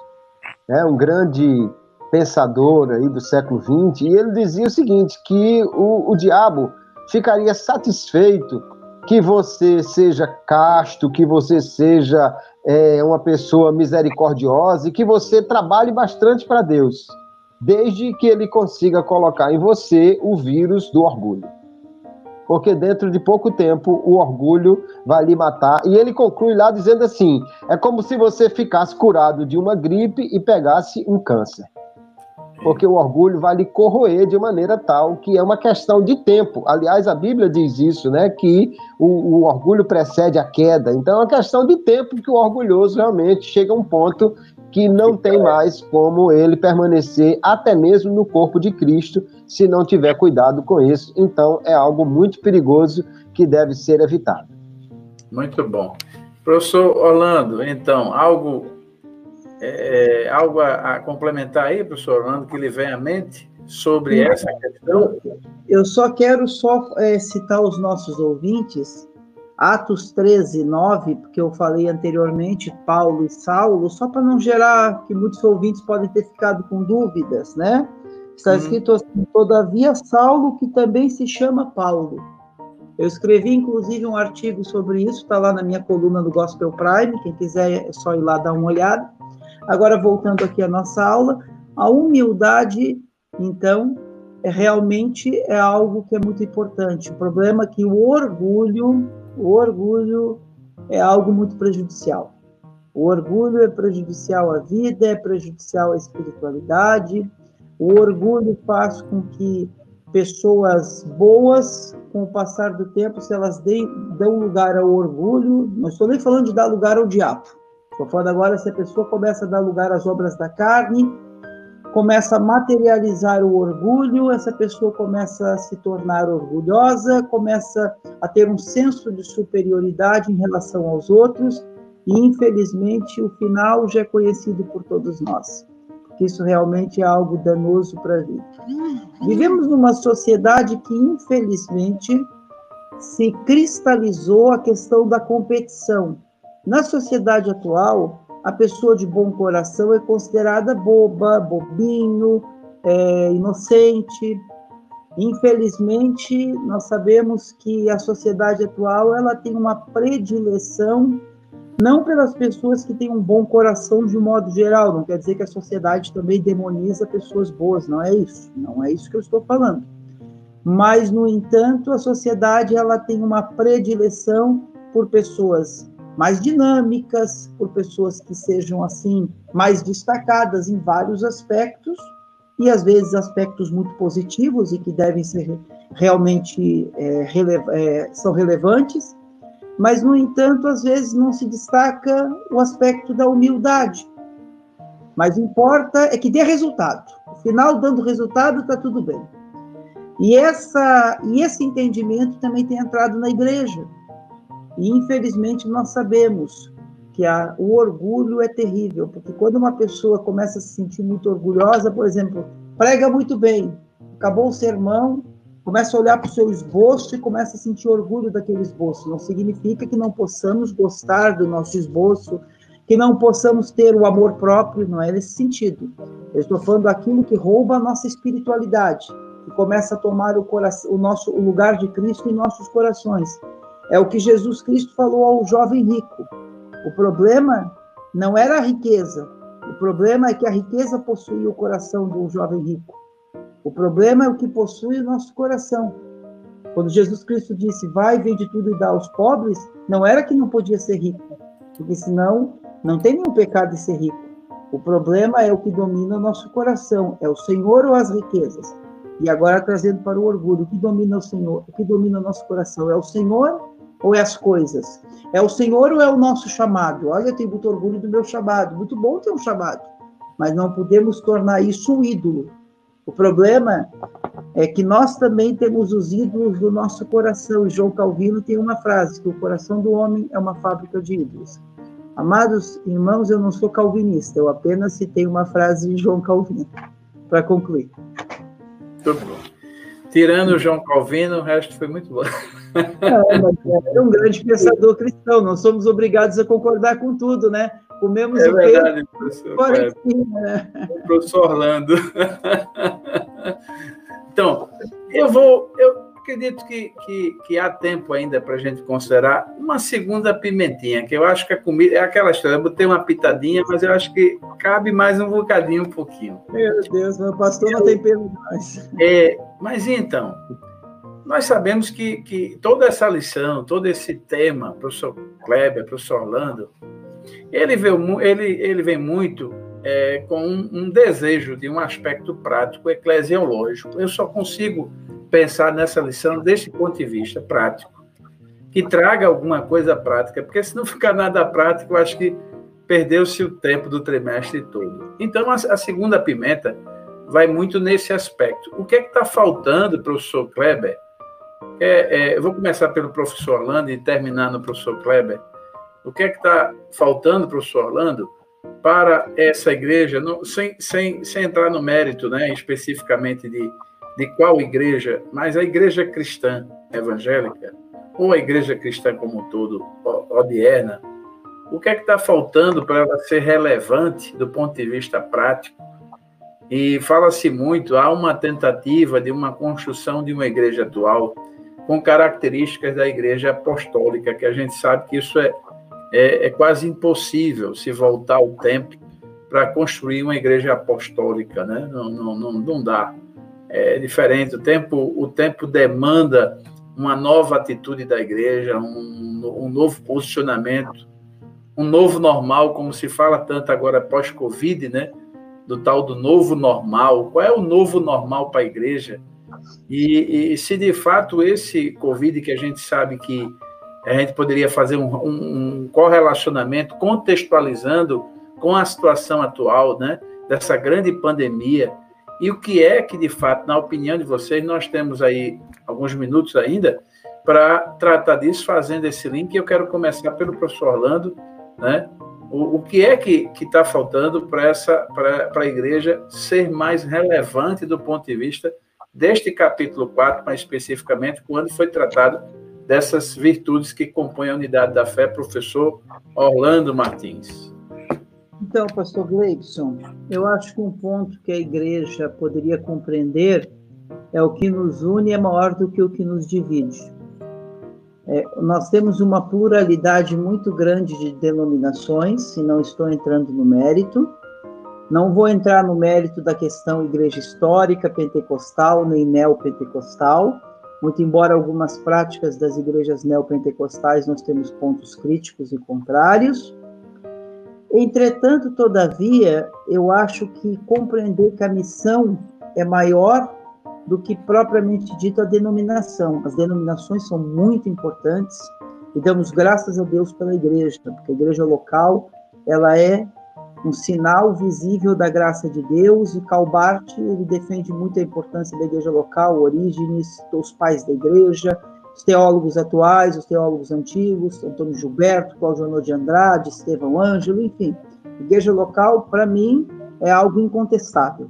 né, um grande pensador aí do século XX, e ele dizia o seguinte, que o, o diabo ficaria satisfeito que você seja casto, que você seja é, uma pessoa misericordiosa e que você trabalhe bastante para Deus, desde que ele consiga colocar em você o vírus do orgulho. Porque dentro de pouco tempo o orgulho vai lhe matar. E ele conclui lá dizendo assim: é como se você ficasse curado de uma gripe e pegasse um câncer porque o orgulho vai lhe corroer de maneira tal que é uma questão de tempo. Aliás, a Bíblia diz isso, né? Que o, o, orgulho precede a queda. Então é uma questão de tempo que o orgulhoso realmente chega a um ponto que não tem mais como ele permanecer até mesmo no corpo de Cristo se não tiver cuidado com isso. Então é algo muito perigoso que deve ser evitado. Muito bom. Professor Orlando, então, algo é, algo a, a, complementar aí, professor Orlando, que lhe vem à mente sobre essa questão? Eu só quero só é, citar os nossos ouvintes, Atos 13, 9, porque eu falei anteriormente Paulo e Saulo, só para não gerar que muitos ouvintes podem ter ficado com dúvidas, né? Está hum. escrito assim, todavia Saulo, que também se chama Paulo. Eu escrevi, inclusive, um artigo sobre isso, está lá na minha coluna do Gospel Prime, quem quiser é só ir lá dar uma olhada. Agora, voltando aqui à nossa aula, a humildade, então, é realmente é algo que é muito importante. O problema é que o orgulho, o orgulho é algo muito prejudicial. O orgulho é prejudicial à vida, é prejudicial à espiritualidade. O orgulho faz com que pessoas boas, com o passar do tempo, se elas deem, dão lugar ao orgulho, não estou nem falando de dar lugar ao diabo, Estou falando agora se a pessoa começa a dar lugar às obras da carne, começa a materializar o orgulho, essa pessoa começa a se tornar orgulhosa, começa a ter um senso de superioridade em relação aos outros, e infelizmente o final já é conhecido por todos nós. Que isso realmente é algo danoso para a vida. Vivemos numa sociedade que infelizmente se cristalizou a questão da competição na sociedade atual, a pessoa de bom coração é considerada boba, bobinho, é, inocente. Infelizmente, nós sabemos que a sociedade atual ela tem uma predileção não pelas pessoas que têm um bom coração de um modo geral, não quer dizer que a sociedade também demoniza pessoas boas, não é isso, não é isso que eu estou falando. Mas, no entanto, a sociedade ela tem uma predileção por pessoas mais dinâmicas, por pessoas que sejam assim mais destacadas em vários aspectos e às vezes aspectos muito positivos e que devem ser realmente é, é, são relevantes, mas, no entanto, às vezes não se destaca o aspecto da humildade. Mas importa é que dê resultado. No final, dando resultado, está tudo bem. E, essa, e esse entendimento também tem entrado na igreja. E, infelizmente, nós sabemos que a, o orgulho é terrível, porque quando uma pessoa começa a se sentir muito orgulhosa, por exemplo, prega muito bem, acabou o sermão, começa a olhar para o seu esboço e começa a sentir orgulho daquele esboço. Não significa que não possamos gostar do nosso esboço, que não possamos ter o amor próprio, não é nesse sentido. Eu estou falando daquilo que rouba a nossa espiritualidade, que começa a tomar o, coração, o nosso o lugar de Cristo em nossos corações. É o que Jesus Cristo falou ao jovem rico. O problema não era a riqueza, o problema é que a riqueza possuía o coração do jovem rico. O problema é o que possui o nosso coração. Quando Jesus Cristo disse, vai, vende tudo e dá aos pobres, não era que não podia ser rico, porque senão não tem nenhum pecado de ser rico. O problema é o que domina o nosso coração, é o Senhor ou as riquezas. E agora trazendo para o orgulho, o que domina o Senhor, o que domina o nosso coração, é o Senhor ou é as coisas? É o Senhor ou é o nosso chamado? Olha, eu tenho muito orgulho do meu chamado. Muito bom ter um chamado, mas não podemos tornar isso um ídolo. O problema é que nós também temos os ídolos do nosso coração. E João Calvino tem uma frase: que o coração do homem é uma fábrica de ídolos. Amados irmãos, eu não sou calvinista, eu apenas citei uma frase de João Calvino para concluir. Tudo bom. Tirando João Calvino, o resto foi muito bom. É, é um grande pensador cristão, não somos obrigados a concordar com tudo, né? Comemos é o verdade, professor. É, né? professor Orlando. então, eu vou. Eu acredito que, que, que há tempo ainda para a gente considerar uma segunda pimentinha, que eu acho que a comida é aquela história. Eu botei uma pitadinha, mas eu acho que cabe mais um bocadinho, um pouquinho. Meu Deus, meu pastor eu, não tem pelo mais. É, mas então, nós sabemos que, que toda essa lição, todo esse tema, professor Kleber, professor Orlando, ele, veio, ele, ele vem muito é, com um, um, desejo de um aspecto prático eclesiológico. Eu só consigo pensar nessa lição desse ponto de vista prático, que traga alguma coisa prática, porque se não ficar nada prático, eu acho que perdeu-se o tempo do trimestre todo. Então, a, segunda pimenta vai muito nesse aspecto. O que é que está faltando, professor Kleber? É, é, eu vou começar pelo professor Orlando e terminar no professor Kleber o que é que está faltando, professor Orlando, para essa igreja, sem, sem, sem entrar no mérito né, especificamente de, de qual igreja, mas a igreja cristã evangélica, ou a igreja cristã como um todo, odierna, o que é que está faltando para ela ser relevante do ponto de vista prático? E fala-se muito, há uma tentativa de uma construção de uma igreja atual com características da igreja apostólica, que a gente sabe que isso é é, é quase impossível se voltar ao tempo para construir uma igreja apostólica, né? Não, não, não, não dá. É diferente. O tempo, o tempo demanda uma nova atitude da igreja, um, um novo posicionamento, um novo normal, como se fala tanto agora pós-Covid, né? Do tal do novo normal. Qual é o novo normal para a igreja? E, e se de fato esse Covid que a gente sabe que a gente poderia fazer um, um, um correlacionamento contextualizando com a situação atual, né, dessa grande pandemia, e o que é que, de fato, na opinião de vocês, nós temos aí alguns minutos ainda para tratar disso, fazendo esse link. Eu quero começar pelo professor Orlando, né? O, o que é que está faltando para a igreja ser mais relevante do ponto de vista deste capítulo 4, mais especificamente, quando foi tratado dessas virtudes que compõem a unidade da fé, professor Orlando Martins. Então, pastor Gleibson, eu acho que um ponto que a igreja poderia compreender é o que nos une é maior do que o que nos divide. É, nós temos uma pluralidade muito grande de denominações, se não estou entrando no mérito. Não vou entrar no mérito da questão igreja histórica, pentecostal, nem neopentecostal, muito embora algumas práticas das igrejas neopentecostais nós temos pontos críticos e contrários. Entretanto, todavia, eu acho que compreender que a missão é maior do que propriamente dito a denominação. As denominações são muito importantes e damos graças a Deus pela igreja, porque a igreja local ela é um sinal visível da graça de Deus e Calbart ele defende muito a importância da igreja local, Orígenes, os pais da igreja, os teólogos atuais, os teólogos antigos, Antônio Gilberto, Claudio de Andrade, Estevão Ângelo, enfim. Igreja local, para mim, é algo incontestável.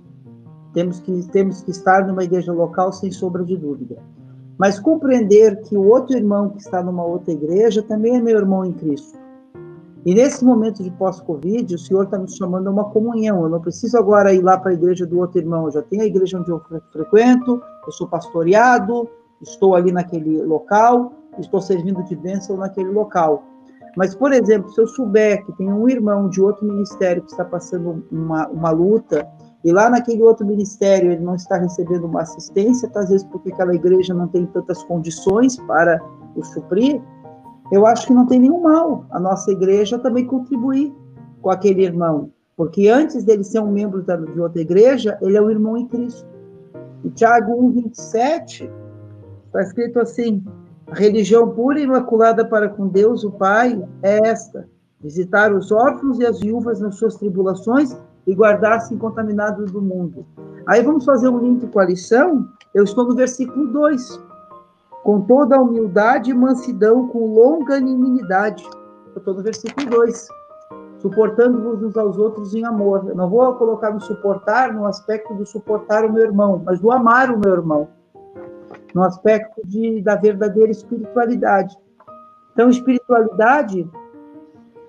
Temos que, temos que estar numa igreja local sem sombra de dúvida. Mas compreender que o outro irmão que está numa outra igreja também é meu irmão em Cristo. E nesse momento de pós-Covid, o Senhor está nos chamando a uma comunhão. Eu não preciso agora ir lá para a igreja do outro irmão. Eu já tenho a igreja onde eu frequento, eu sou pastoreado, estou ali naquele local, estou servindo de bênção naquele local. Mas, por exemplo, se eu souber que tem um irmão de outro ministério que está passando uma, uma luta, e lá naquele outro ministério ele não está recebendo uma assistência, às vezes porque aquela igreja não tem tantas condições para o suprir, eu acho que não tem nenhum mal a nossa igreja também contribuir com aquele irmão, porque antes dele ser um membro de outra igreja, ele é um irmão em Cristo. E Tiago 1,27 Está escrito assim: a religião pura e imaculada para com Deus, o Pai, é esta: visitar os órfãos e as viúvas nas suas tribulações e guardar-se incontaminados do mundo. Aí vamos fazer um link com a lição. Eu estou no versículo 2. Com toda a humildade e mansidão, com longanimidade. Eu estou no versículo 2. Suportando-vos uns aos outros em amor. Eu não vou colocar no suportar no aspecto do suportar o meu irmão, mas do amar o meu irmão no aspecto de, da verdadeira espiritualidade. Então, espiritualidade,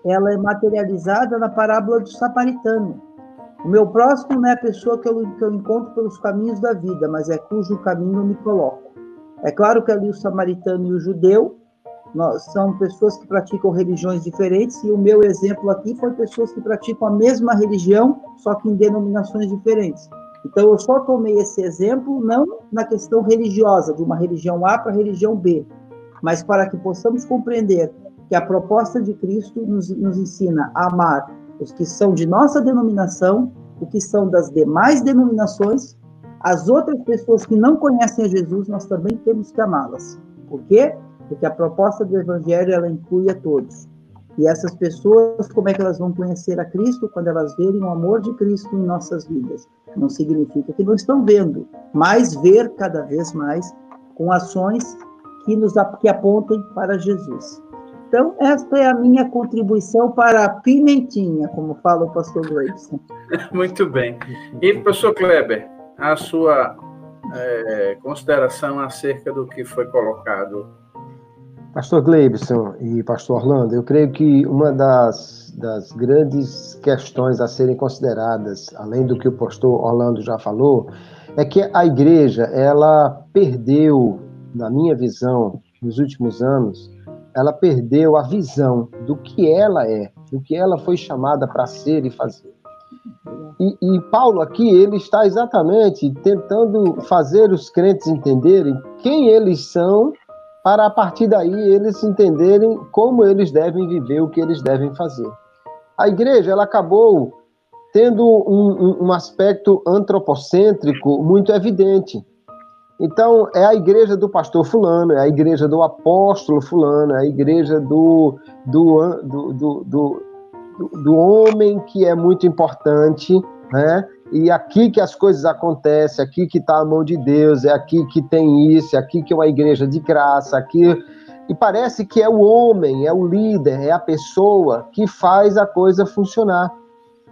ela é materializada na parábola do samaritano. O meu próximo não é a pessoa que eu, que eu encontro pelos caminhos da vida, mas é cujo caminho eu me coloco. É claro que ali o samaritano e o judeu nós, são pessoas que praticam religiões diferentes, e o meu exemplo aqui foi pessoas que praticam a mesma religião, só que em denominações diferentes. Então, eu só tomei esse exemplo não na questão religiosa, de uma religião A para a religião B, mas para que possamos compreender que a proposta de Cristo nos, nos ensina a amar os que são de nossa denominação, o que são das demais denominações, as outras pessoas que não conhecem a Jesus, nós também temos que amá-las. Por quê? Porque a proposta do Evangelho, ela inclui a todos. E essas pessoas, como é que elas vão conhecer a Cristo quando elas verem o amor de Cristo em nossas vidas? Não significa que não estão vendo, mas ver cada vez mais com ações que nos que apontem para Jesus. Então, esta é a minha contribuição para a pimentinha, como fala o pastor Gleison. Muito bem. E, professor Kleber, a sua é, consideração acerca do que foi colocado Pastor Gleibson e Pastor Orlando, eu creio que uma das, das grandes questões a serem consideradas, além do que o pastor Orlando já falou, é que a igreja, ela perdeu, na minha visão, nos últimos anos, ela perdeu a visão do que ela é, do que ela foi chamada para ser e fazer. E, e, Paulo aqui, ele está exatamente tentando fazer os crentes entenderem quem eles são para a partir daí eles entenderem como eles devem viver, o que eles devem fazer. A igreja ela acabou tendo um, um, aspecto antropocêntrico muito evidente. Então, é a igreja do pastor fulano, é a igreja do apóstolo fulano, é a igreja do, do, do, do, do homem que é muito importante, né? E aqui que as coisas acontecem, aqui que está a mão de Deus, é aqui que tem isso, é aqui que é uma igreja de graça, aqui. E parece que é o homem, é o líder, é a pessoa que faz a coisa funcionar.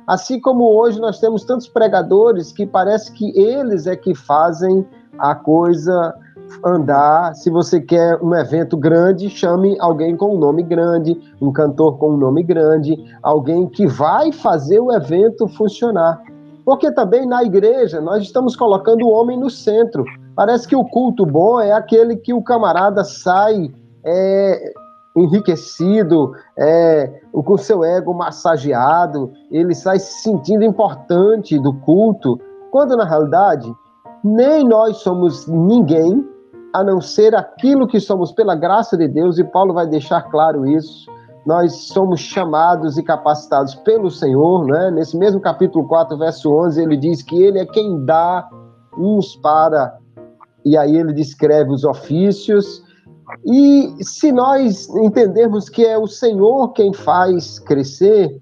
Assim como hoje nós temos tantos pregadores que parece que eles é que fazem a coisa andar. Se você quer um evento grande, chame alguém com um nome grande, um cantor com um nome grande, alguém que vai fazer o evento funcionar. Porque também na igreja nós estamos colocando o homem no centro. Parece que o culto bom é aquele que o camarada sai é, enriquecido, é, com seu ego massageado, ele sai se sentindo importante do culto, quando na realidade nem nós somos ninguém a não ser aquilo que somos pela graça de Deus, e Paulo vai deixar claro isso. Nós somos chamados e capacitados pelo Senhor, né? Nesse mesmo capítulo 4, verso 11, ele diz que ele é quem dá uns para e aí ele descreve os ofícios. E se nós entendermos que é o Senhor quem faz crescer,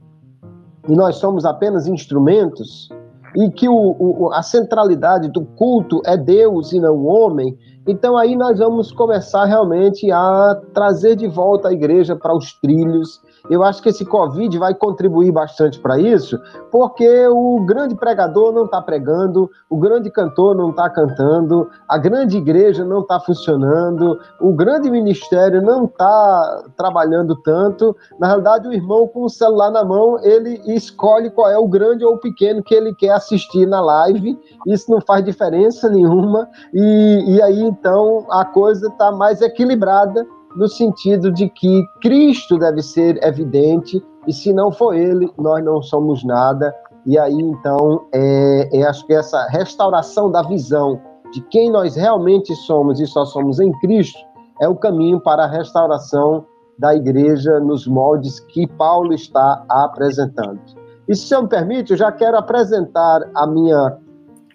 e nós somos apenas instrumentos, e que o, o, a centralidade do culto é Deus e não o homem, então aí nós vamos começar realmente a trazer de volta a igreja para os trilhos, eu acho que esse Covid vai contribuir bastante para isso, porque o grande pregador não está pregando, o grande cantor não está cantando, a grande igreja não está funcionando, o grande ministério não está trabalhando tanto. Na realidade, o irmão com o celular na mão, ele escolhe qual é o grande ou o pequeno que ele quer assistir na live, isso não faz diferença nenhuma, e, e aí então a coisa está mais equilibrada no sentido de que Cristo deve ser evidente, e se não for Ele, nós não somos nada. E aí, então, é, é, acho que essa restauração da visão de quem nós realmente somos e só somos em Cristo é o caminho para a restauração da igreja nos moldes que Paulo está apresentando. E se eu me permite, eu já quero apresentar a minha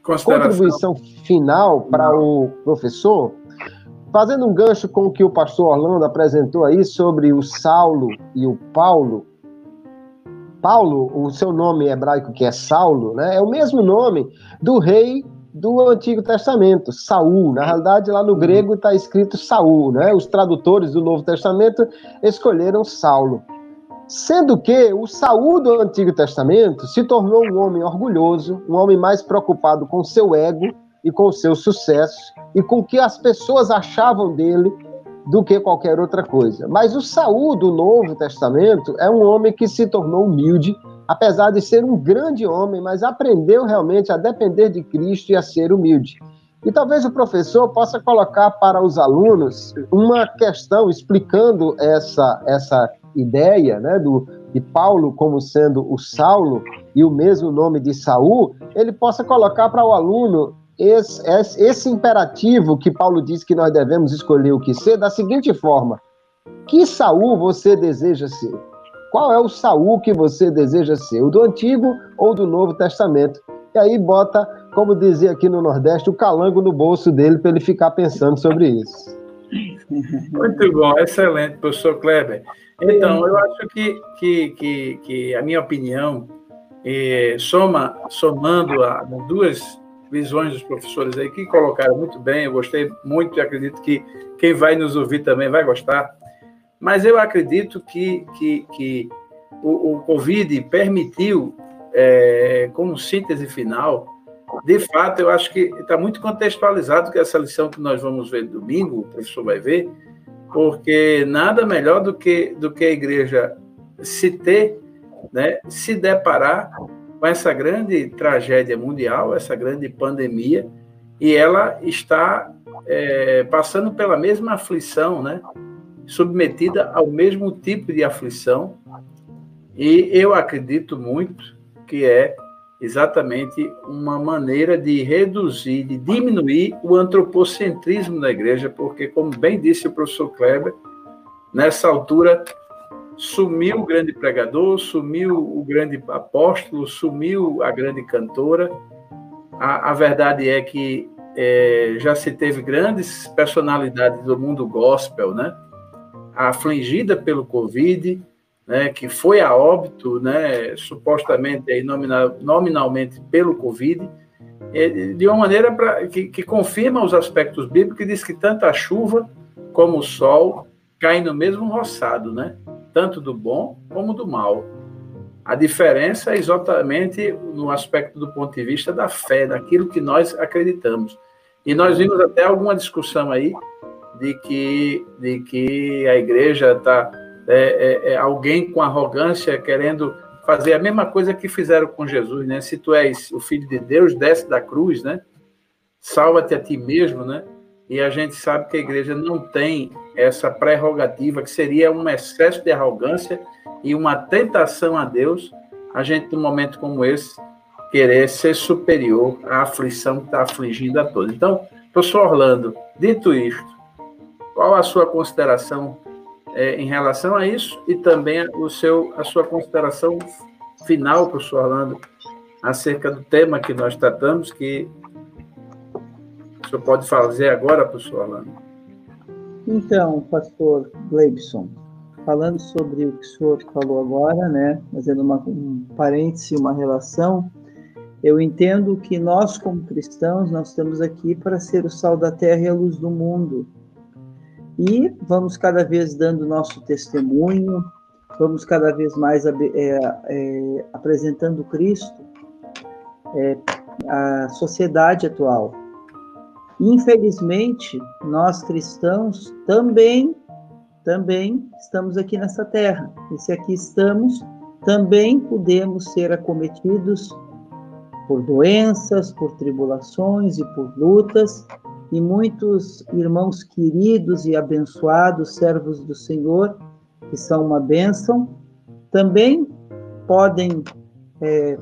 contribuição final para o professor, Fazendo um gancho com o que o pastor Orlando apresentou aí sobre o Saulo e o Paulo. Paulo, o seu nome hebraico que é Saulo, né, é o mesmo nome do rei do Antigo Testamento, Saul. Na realidade, lá no grego está escrito Saul, né? Os tradutores do Novo Testamento escolheram Saulo. Sendo que o Saul do Antigo Testamento se tornou um homem orgulhoso, um homem mais preocupado com seu ego e com seu sucesso e com o que as pessoas achavam dele do que qualquer outra coisa. Mas o Saul do Novo Testamento é um homem que se tornou humilde, apesar de ser um grande homem, mas aprendeu realmente a depender de Cristo e a ser humilde. E talvez o professor possa colocar para os alunos uma questão explicando essa, essa ideia né, do, de Paulo como sendo o Saulo e o mesmo nome de Saul, ele possa colocar para o aluno esse, esse, imperativo que Paulo diz que nós devemos escolher o que ser da seguinte forma: que Saul você deseja ser? Qual é o Saul que você deseja ser? O do Antigo ou do Novo Testamento? E aí bota, como dizia aqui no Nordeste, o calango no bolso dele para ele ficar pensando sobre isso. Muito bom, excelente, professor Kleber. Então, eu acho que, que, que, que a minha opinião, eh, soma, somando a duas visões dos professores aí que colocaram muito bem, eu gostei muito e acredito que quem vai nos ouvir também vai gostar. Mas eu acredito que, que, que o, o Covid permitiu, é, como síntese final, de fato, eu acho que está muito contextualizado que essa lição que nós vamos ver domingo, o professor vai ver, porque nada melhor do que, do que a igreja se ter, né, se deparar com essa grande tragédia mundial, essa grande pandemia, e ela está é, passando pela mesma aflição, né? submetida ao mesmo tipo de aflição, e eu acredito muito que é exatamente uma maneira de reduzir, de diminuir o antropocentrismo na igreja, porque, como bem disse o professor Kleber, nessa altura sumiu o grande pregador, sumiu o grande apóstolo, sumiu a grande cantora. A, a verdade é que é, já se teve grandes personalidades do mundo gospel, né? Afligida pelo Covid, né? Que foi a óbito, né? Supostamente aí nominal, nominalmente pelo Covid, é, de uma maneira pra, que, que confirma os aspectos bíblicos e diz que tanto a chuva como o sol caem no mesmo roçado, né? Tanto do bom como do mal. A diferença é exatamente no aspecto do ponto de vista da fé, daquilo que nós acreditamos. E nós vimos até alguma discussão aí de que, de que a igreja está é, é, é alguém com arrogância querendo fazer a mesma coisa que fizeram com Jesus, né? Se tu és o filho de Deus, desce da cruz, né? salva-te a ti mesmo, né? E a gente sabe que a igreja não tem essa prerrogativa, que seria um excesso de arrogância e uma tentação a Deus, a gente, num momento como esse, querer ser superior à aflição que está afligindo a todos. Então, professor Orlando, dito isto, qual a sua consideração é, em relação a isso e também o seu, a sua consideração final, professor Orlando, acerca do tema que nós tratamos, que senhor pode fazer agora, professor Orlando? Então, pastor Gleibson, falando sobre o que o senhor falou agora, né, fazendo uma, um parêntese, uma relação, eu entendo que nós, como cristãos, nós estamos aqui para ser o sal da terra e a luz do mundo. E vamos cada vez dando nosso testemunho, vamos cada vez mais é, é, apresentando Cristo é, à sociedade atual. Infelizmente, nós cristãos também também estamos aqui nessa terra. E se aqui estamos, também podemos ser acometidos por doenças, por tribulações e por lutas, e muitos irmãos queridos e abençoados, servos do Senhor, que são uma bênção, também podem é,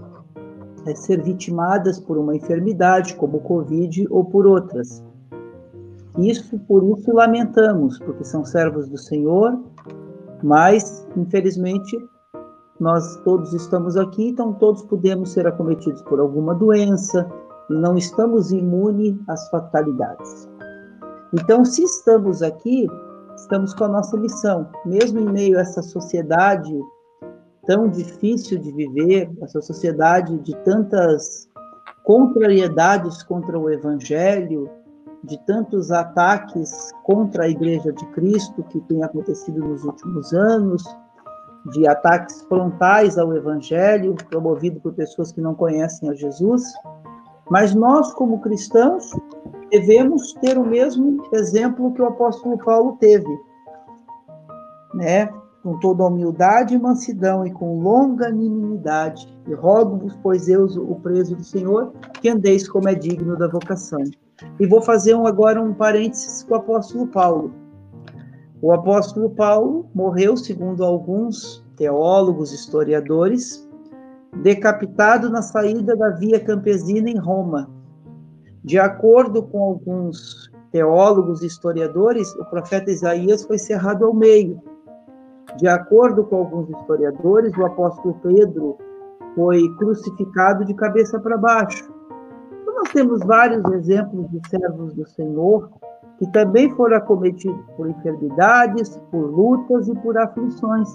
é, ser vitimadas por uma enfermidade, como o Covid ou por outras. Isso, por isso, lamentamos, porque são servos do Senhor, mas, infelizmente, nós todos estamos aqui, então todos podemos ser acometidos por alguma doença e não estamos imunes às fatalidades. Então, se estamos aqui, estamos com a nossa missão, mesmo em meio a essa sociedade tão difícil de viver, essa sociedade de tantas contrariedades contra o evangelho, de tantos ataques contra a Igreja de Cristo que tem acontecido nos últimos anos, de ataques frontais ao Evangelho, promovido por pessoas que não conhecem a Jesus. Mas nós, como cristãos, devemos ter o mesmo exemplo que o apóstolo Paulo teve, né? Com toda humildade e mansidão e com longanimidade. E rogo-vos, pois eu, o preso do Senhor, que andeis como é digno da vocação. E vou fazer um, agora um parênteses com o apóstolo Paulo. O apóstolo Paulo morreu, segundo alguns teólogos, historiadores, decapitado na saída da Via Campesina em Roma. De acordo com alguns teólogos e historiadores, o profeta Isaías foi cerrado ao meio. De acordo com alguns historiadores, o apóstolo Pedro foi crucificado de cabeça para baixo nós temos vários exemplos de servos do Senhor que também foram acometidos por enfermidades, por lutas e por aflições,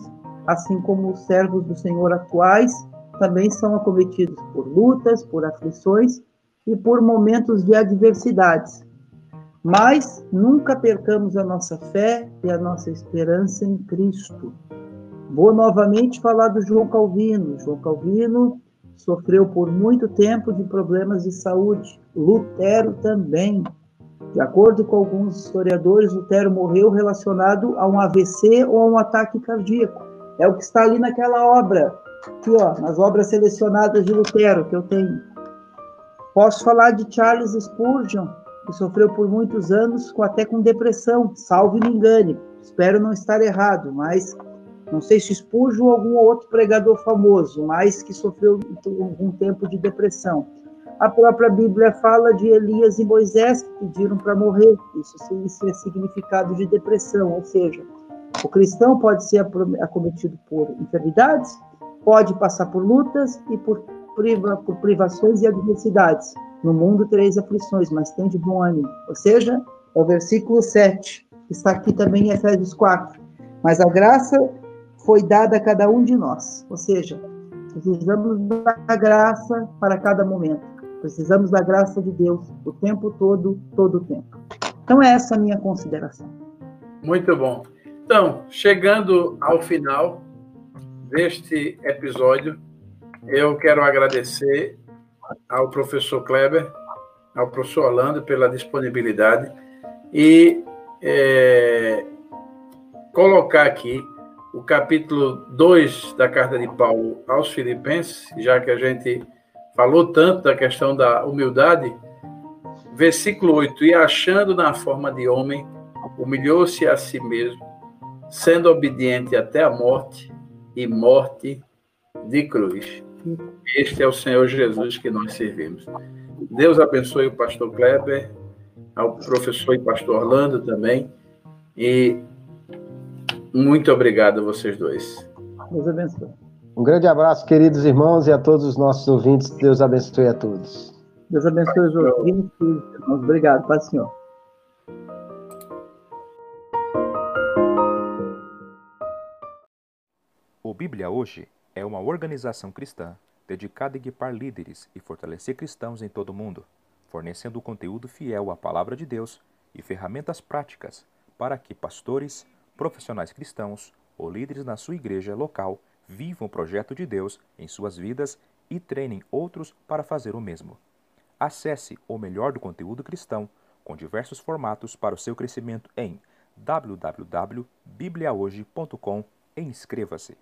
assim como os servos do Senhor atuais também são acometidos por lutas, por aflições e por momentos de adversidades. Mas nunca percamos a nossa fé e a nossa esperança em Cristo. Vou novamente falar do João Calvino. João Calvino sofreu por muito tempo de problemas de saúde. Lutero também. De acordo com alguns historiadores, Lutero morreu relacionado a um AVC ou a um ataque cardíaco. É o que está ali naquela obra, aqui ó, nas obras selecionadas de Lutero que eu tenho. Posso falar de Charles Spurgeon, que sofreu por muitos anos com, até com depressão, salve me engane. Espero não estar errado, mas não sei se Spurgeon algum outro pregador famoso, mas que sofreu algum tempo de depressão. A própria Bíblia fala de Elias e Moisés que pediram para morrer. Isso, isso é significado de depressão, ou seja, o cristão pode ser acometido por enfermidades, pode passar por lutas e por, priva, por privações e adversidades. No mundo, três aflições, mas tem de bom ânimo. Ou seja, é o versículo 7, que está aqui também em Efésios 4. Mas a graça foi dada a cada um de nós. Ou seja, precisamos da graça para cada momento. Precisamos da graça de Deus o tempo todo, todo o tempo. Então, é essa a minha consideração. Muito bom. Então, chegando ao final deste episódio, eu quero agradecer ao professor Kleber, ao professor Orlando pela disponibilidade e é, colocar aqui o capítulo 2 da carta de Paulo aos Filipenses, já que a gente falou tanto da questão da humildade, Versículo 8: E achando na forma de homem, humilhou-se a si mesmo, sendo obediente até a morte e morte de cruz. Este é o Senhor Jesus que nós servimos. Deus abençoe o pastor Kleber, ao professor e pastor Orlando também. E muito obrigado a vocês dois. Deus abençoe. Um grande abraço, queridos irmãos, e a todos os nossos ouvintes. Deus abençoe a todos. Deus abençoe os ouvintes, irmãos. Obrigado, Pai Senhor. O Bíblia Hoje é uma organização cristã dedicada a equipar líderes e fortalecer cristãos em todo o mundo, fornecendo conteúdo fiel à Palavra de Deus e ferramentas práticas para que pastores, profissionais cristãos ou líderes na sua igreja local vivam o projeto de Deus em suas vidas e treinem outros para fazer o mesmo. Acesse o melhor do conteúdo cristão com diversos formatos para o seu crescimento em www.bibliahoje.com e inscreva-se.